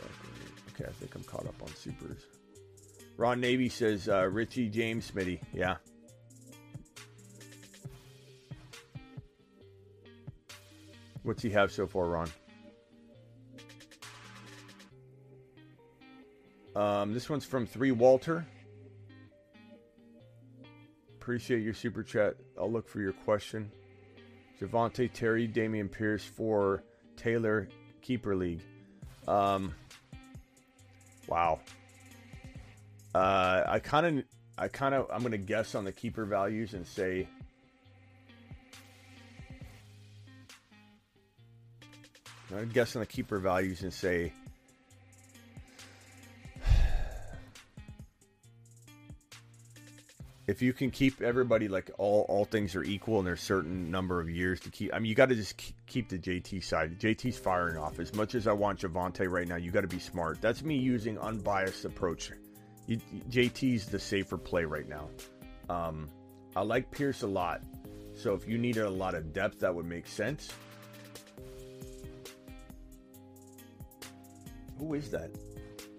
S2: Okay, I think I'm caught up on supers. Ron Navy says uh, Richie James Smitty. Yeah. What's he have so far, Ron? Um, this one's from three Walter. Appreciate your super chat. I'll look for your question. Javonte Terry, Dameon Pierce for Taylor Keeper League. Um, wow. Uh, I kind of, I kind of, I'm gonna guess on the keeper values and say. I'm on the keeper values and say if you can keep everybody like all all things are equal and there's certain number of years to keep. I mean, you got to just keep the JT side. JT's firing off as much as I want Javonte right now. You got to be smart. That's me using unbiased approach. You, JT's the safer play right now. Um, I like Pierce a lot. So if you needed a lot of depth, that would make sense. Who is that?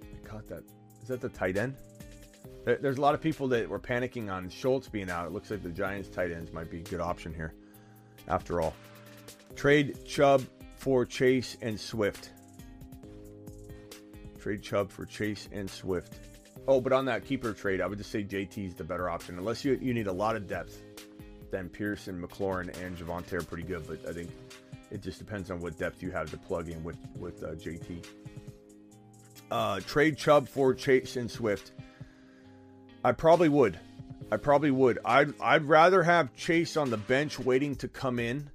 S2: I caught that. Is that the tight end? There's a lot of people that were panicking on Schultz being out. It looks like the Giants tight ends might be a good option here. After all, trade Chubb for Chase and Swift. Trade Chubb for Chase and Swift. Oh, but on that keeper trade, I would just say JT is the better option. Unless you you need a lot of depth, then Pearson, McLaurin, and Javonte are pretty good. But I think it just depends on what depth you have to plug in with with uh, JT. Uh, trade Chubb for Chase and Swift. I probably would. I probably would. I'd I'd rather have Chase on the bench waiting to come in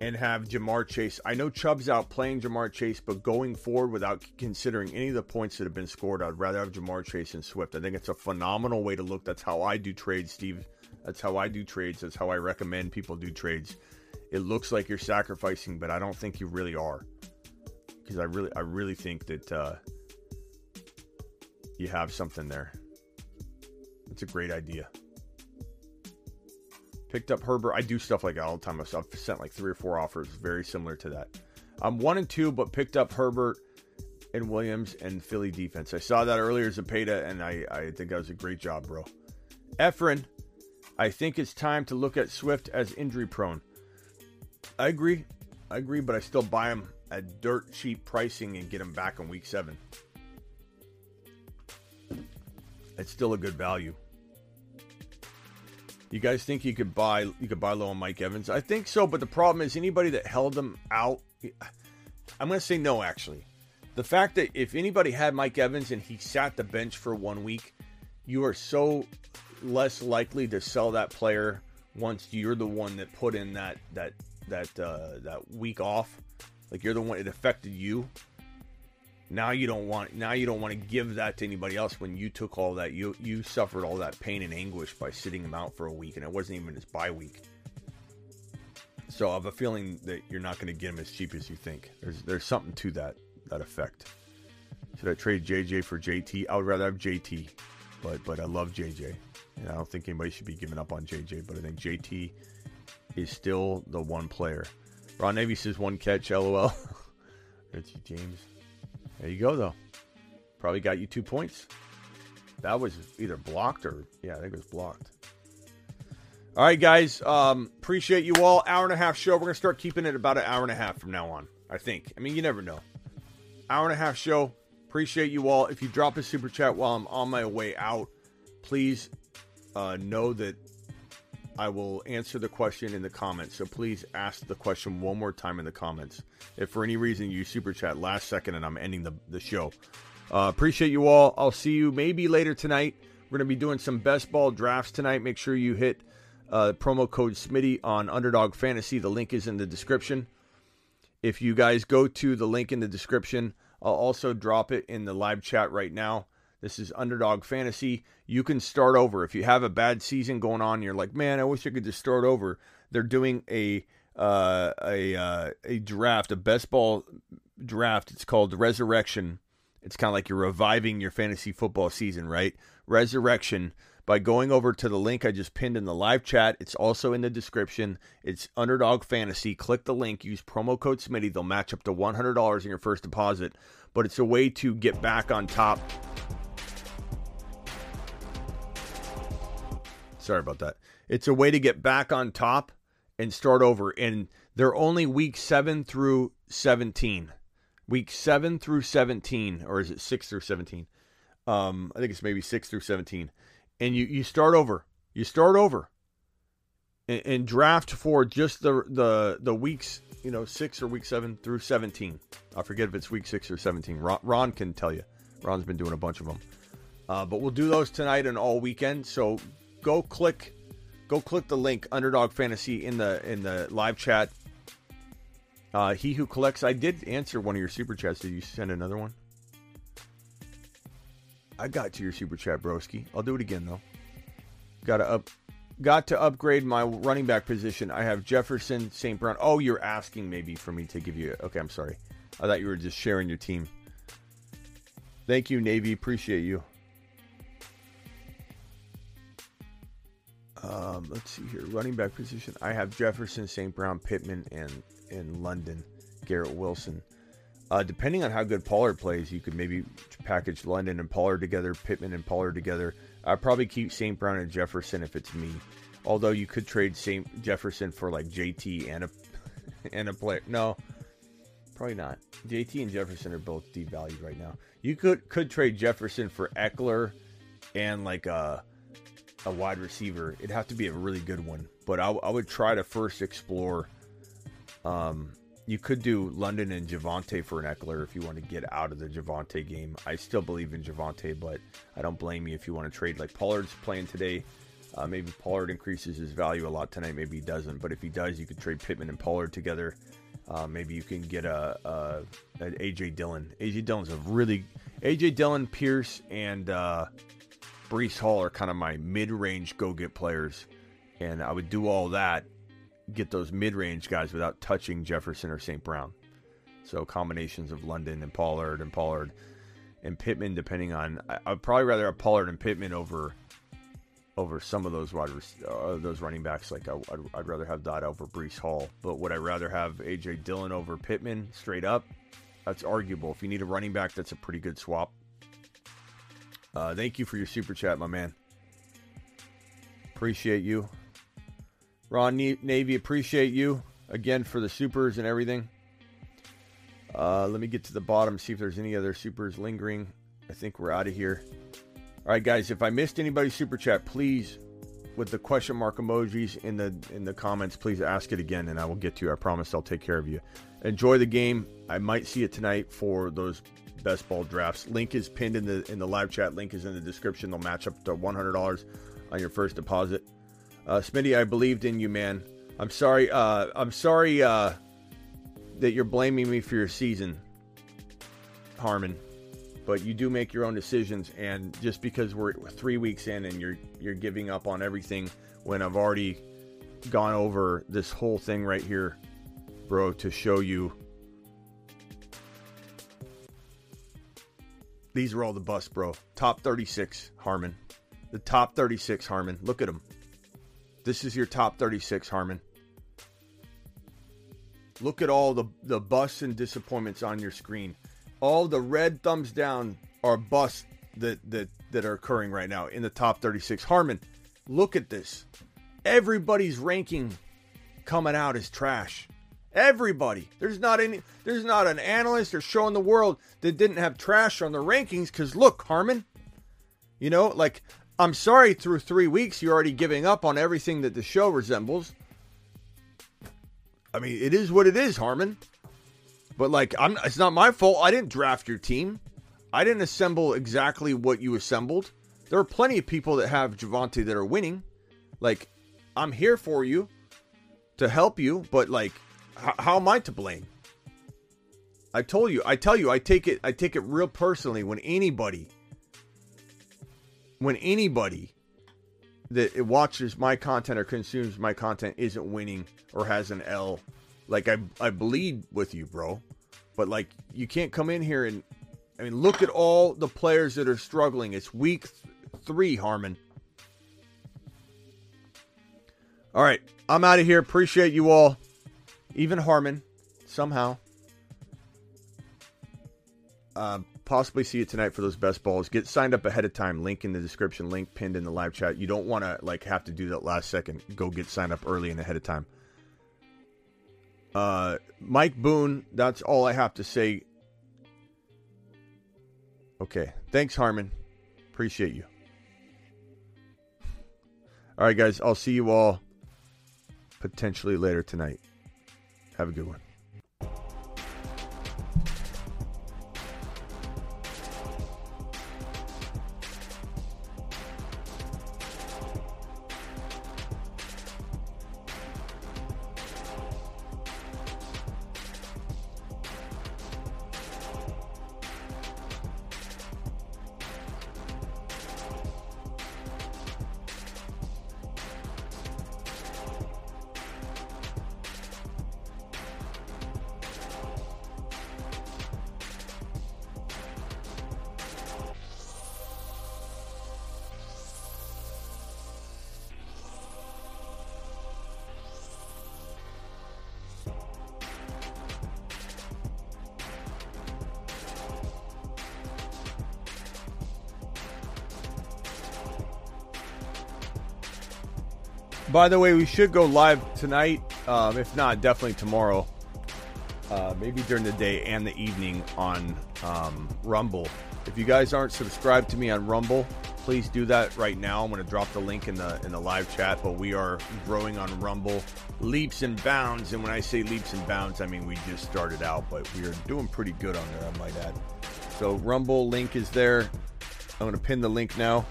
S2: and have Ja'Marr Chase. I know Chubb's out playing Ja'Marr Chase, but going forward without considering any of the points that have been scored, I'd rather have Ja'Marr Chase and Swift. I think it's a phenomenal way to look. That's how I do trades, Steve. That's how I do trades. That's how I recommend people do trades. It looks like you're sacrificing, but I don't think you really are. Because I really I really think that uh, you have something there. It's a great idea. Picked up Herbert. I do stuff like that all the time. I've sent like three or four offers very similar to that. I'm one and two, but picked up Herbert and Williams and Philly defense. I saw that earlier as a Zapata, and I, I think that was a great job, bro. Efren, I think it's time to look at Swift as injury prone. I agree. I agree, but I still buy him at dirt cheap pricing and get him back in week seven it's still a good value. You guys think you could buy you could buy low on Mike Evans? I think so, but the problem is anybody that held him out. I'm going to say no. Actually, the fact that if anybody had Mike Evans and he sat the bench for one week, you are so less likely to sell that player once you're the one that put in that that that uh, that week off. Like you're the one it affected you Now you don't want now you don't want to give that to anybody else when you took all that you you suffered all that pain and anguish by sitting him out for a week and it wasn't even his bye week. So I have a feeling that you're not going to get him as cheap as you think. There's there's something to that that effect. Should I trade JJ for JT? I would rather have JT, but but I love JJ, and I don't think anybody should be giving up on JJ. But I think JT is still the one player. Ron Navy says one catch, lol. <laughs> Richie James. There you go, though. Probably got you two points. That was either blocked or, yeah, I think it was blocked. All right, guys. Um, appreciate you all. Hour and a half show. We're going to start keeping it about an hour and a half from now on, I think. I mean, you never know. Hour and a half show. Appreciate you all. If you drop a super chat while I'm on my way out, please uh, know that I will answer the question in the comments. So please ask the question one more time in the comments. If for any reason you super chat last second and I'm ending the, the show. Uh, appreciate you all. I'll see you maybe later tonight. We're going to be doing some best ball drafts tonight. Make sure you hit uh, promo code Smitty on Underdog Fantasy. The link is in the description. If you guys go to the link in the description, I'll also drop it in the live chat right now. This is Underdog Fantasy. You can start over. If you have a bad season going on, you're like, man, I wish I could just start over. They're doing a uh, a uh, a draft, a best ball draft. It's called Resurrection. It's kind of like you're reviving your fantasy football season, right? Resurrection by going over to the link I just pinned in the live chat. It's also in the description. It's Underdog Fantasy. Click the link, use promo code Smitty. They'll match up to $100 in your first deposit. But it's a way to get back on top Sorry about that. It's a way to get back on top and start over. And they're only week 7 through 17. Week 7 through 17, or is it 6 through 17? Um, I think it's maybe 6 through 17. And you, you start over. You start over. And, and draft for just the, the, the weeks, you know, 6 or week 7 through 17. I forget if it's week 6 or 17. Ron, Ron can tell you. Ron's been doing a bunch of them. Uh, but we'll do those tonight and all weekend. So go click go click the link underdog fantasy in the in the live chat. Uh, he who collects i did answer one of your super chats. Did you send another one? I got to your super chat broski. I'll do it again though. Gotta up got to upgrade my running back position. I have jefferson st brown. Oh you're asking maybe for me to give you okay i'm sorry. I thought you were just sharing your team. Thank you navy. Appreciate you Um, let's see here. Running back position. I have Jefferson, St. Brown, Pittman, and in London, Garrett Wilson. Uh, depending on how good Pollard plays, you could maybe package London and Pollard together, Pittman and Pollard together. I'd probably keep St. Brown and Jefferson if it's me. Although you could trade St. Jefferson for like JT and a <laughs> and a player. No, probably not. JT and Jefferson are both devalued right now. You could could trade Jefferson for Ekeler and like a uh, a wide receiver, it'd have to be a really good one. But I, I would try to first explore. Um, you could do London and Javonte for an Ekeler if you want to get out of the Javonte game. I still believe in Javonte, but I don't blame you if you want to trade. Like Pollard's playing today. Uh, maybe Pollard increases his value a lot tonight. Maybe he doesn't. But if he does, you could trade Pittman and Pollard together. Uh, maybe you can get a, a, a AJ Dillon. AJ Dillon's a really AJ Dillon, Pierce, and uh, Breece Hall are kind of my mid-range go-get players, and I would do all that, get those mid-range guys without touching Jefferson or St. Brown. So combinations of London and Pollard and Pollard and Pittman, depending on. I, would probably rather have Pollard and Pittman over over some of those wide uh, those running backs. Like I, would I'd rather have that over Breece Hall. But would I rather have AJ Dillon over Pittman straight up? That's arguable. If you need a running back, that's a pretty good swap. Uh, thank you for your super chat, my man. Appreciate you. Ron Navy, appreciate you again for the supers and everything. Uh, let me get to the bottom, see if there's any other supers lingering. I think we're out of here. All right, guys. If I missed anybody's super chat, please, with the question mark emojis in the in the comments, please ask it again, and I will get to you. I promise I'll take care of you. Enjoy the game. I might see it tonight for those best ball drafts. Link is pinned in the in the live chat. Link is in the description. They'll match up to one hundred dollars on your first deposit. Uh, Smitty, I believed in you, man. I'm sorry. Uh, I'm sorry uh, that you're blaming me for your season. Harmon, but you do make your own decisions. And just because we're three weeks in and you're you're giving up on everything when I've already gone over this whole thing right here, bro, to show you. These are all the busts, bro. Top 36, Harmon. The top 36, Harmon. Look at them. This is your top 36, Harmon. Look at all the, the busts and disappointments on your screen. All the red thumbs down are busts that, that, that are occurring right now in the top 36. Harmon, look at this. Everybody's ranking coming out as trash. Everybody. There's not any there's not an analyst or show in the world that didn't have trash on the rankings cuz look, Harmon, you know, like I'm sorry through 3 weeks you're already giving up on everything that the show resembles. I mean, it is what it is, Harmon. But like I'm it's not my fault. I didn't draft your team. I didn't assemble exactly what you assembled. There are plenty of people that have Javonte that are winning. Like I'm here for you to help you, but like how, am I to blame? I told you, I tell you, I take it I take it real personally when anybody when anybody that watches my content or consumes my content isn't winning or has an L. Like I I bleed with you, bro. But like you can't come in here and I mean look at all the players that are struggling. It's week th- 3, Harmon. All right, I'm out of here. Appreciate you all. Even Harmon, somehow. Uh, possibly see you tonight for those best balls. Get signed up ahead of time. Link in the description. Link pinned in the live chat. You don't want to like have to do that last second. Go get signed up early and ahead of time. Uh, Mike Boone. That's all I have to say. Okay. Thanks, Harmon. Appreciate you. All right, guys. I'll see you all potentially later tonight. Have a good one. By the way, we should go live tonight. Um, if not, definitely tomorrow. Uh, maybe during the day and the evening on um, Rumble. If you guys aren't subscribed to me on Rumble, please do that right now. I'm going to drop the link in the in the live chat. But we are growing on Rumble leaps and bounds. And when I say leaps and bounds, I mean we just started out, but we are doing pretty good on there. I might add. So Rumble link is there. I'm going to pin the link now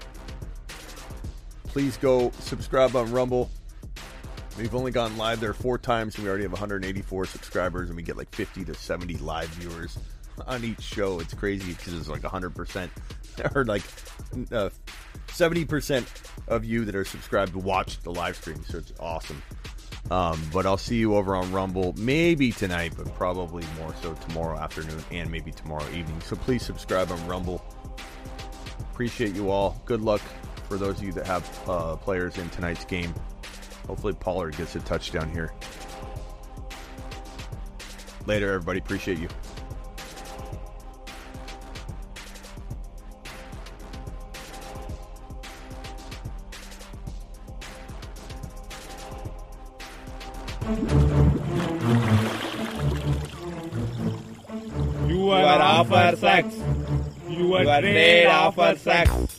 S2: please go subscribe on Rumble. We've only gone live there four times, and we already have 184 subscribers, and we get like 50 to 70 live viewers on each show. It's crazy because it's like 100% <laughs> or like uh, 70% of you that are subscribed to watch the live stream, so it's awesome. Um, but I'll see you over on Rumble, maybe tonight, but probably more so tomorrow afternoon and maybe tomorrow evening. So please subscribe on Rumble. Appreciate you all. Good luck for those of you that have uh, players in tonight's game. Hopefully, Pollard gets a touchdown here. Later, everybody. Appreciate you.
S5: You are offer sex. You are made offer sex.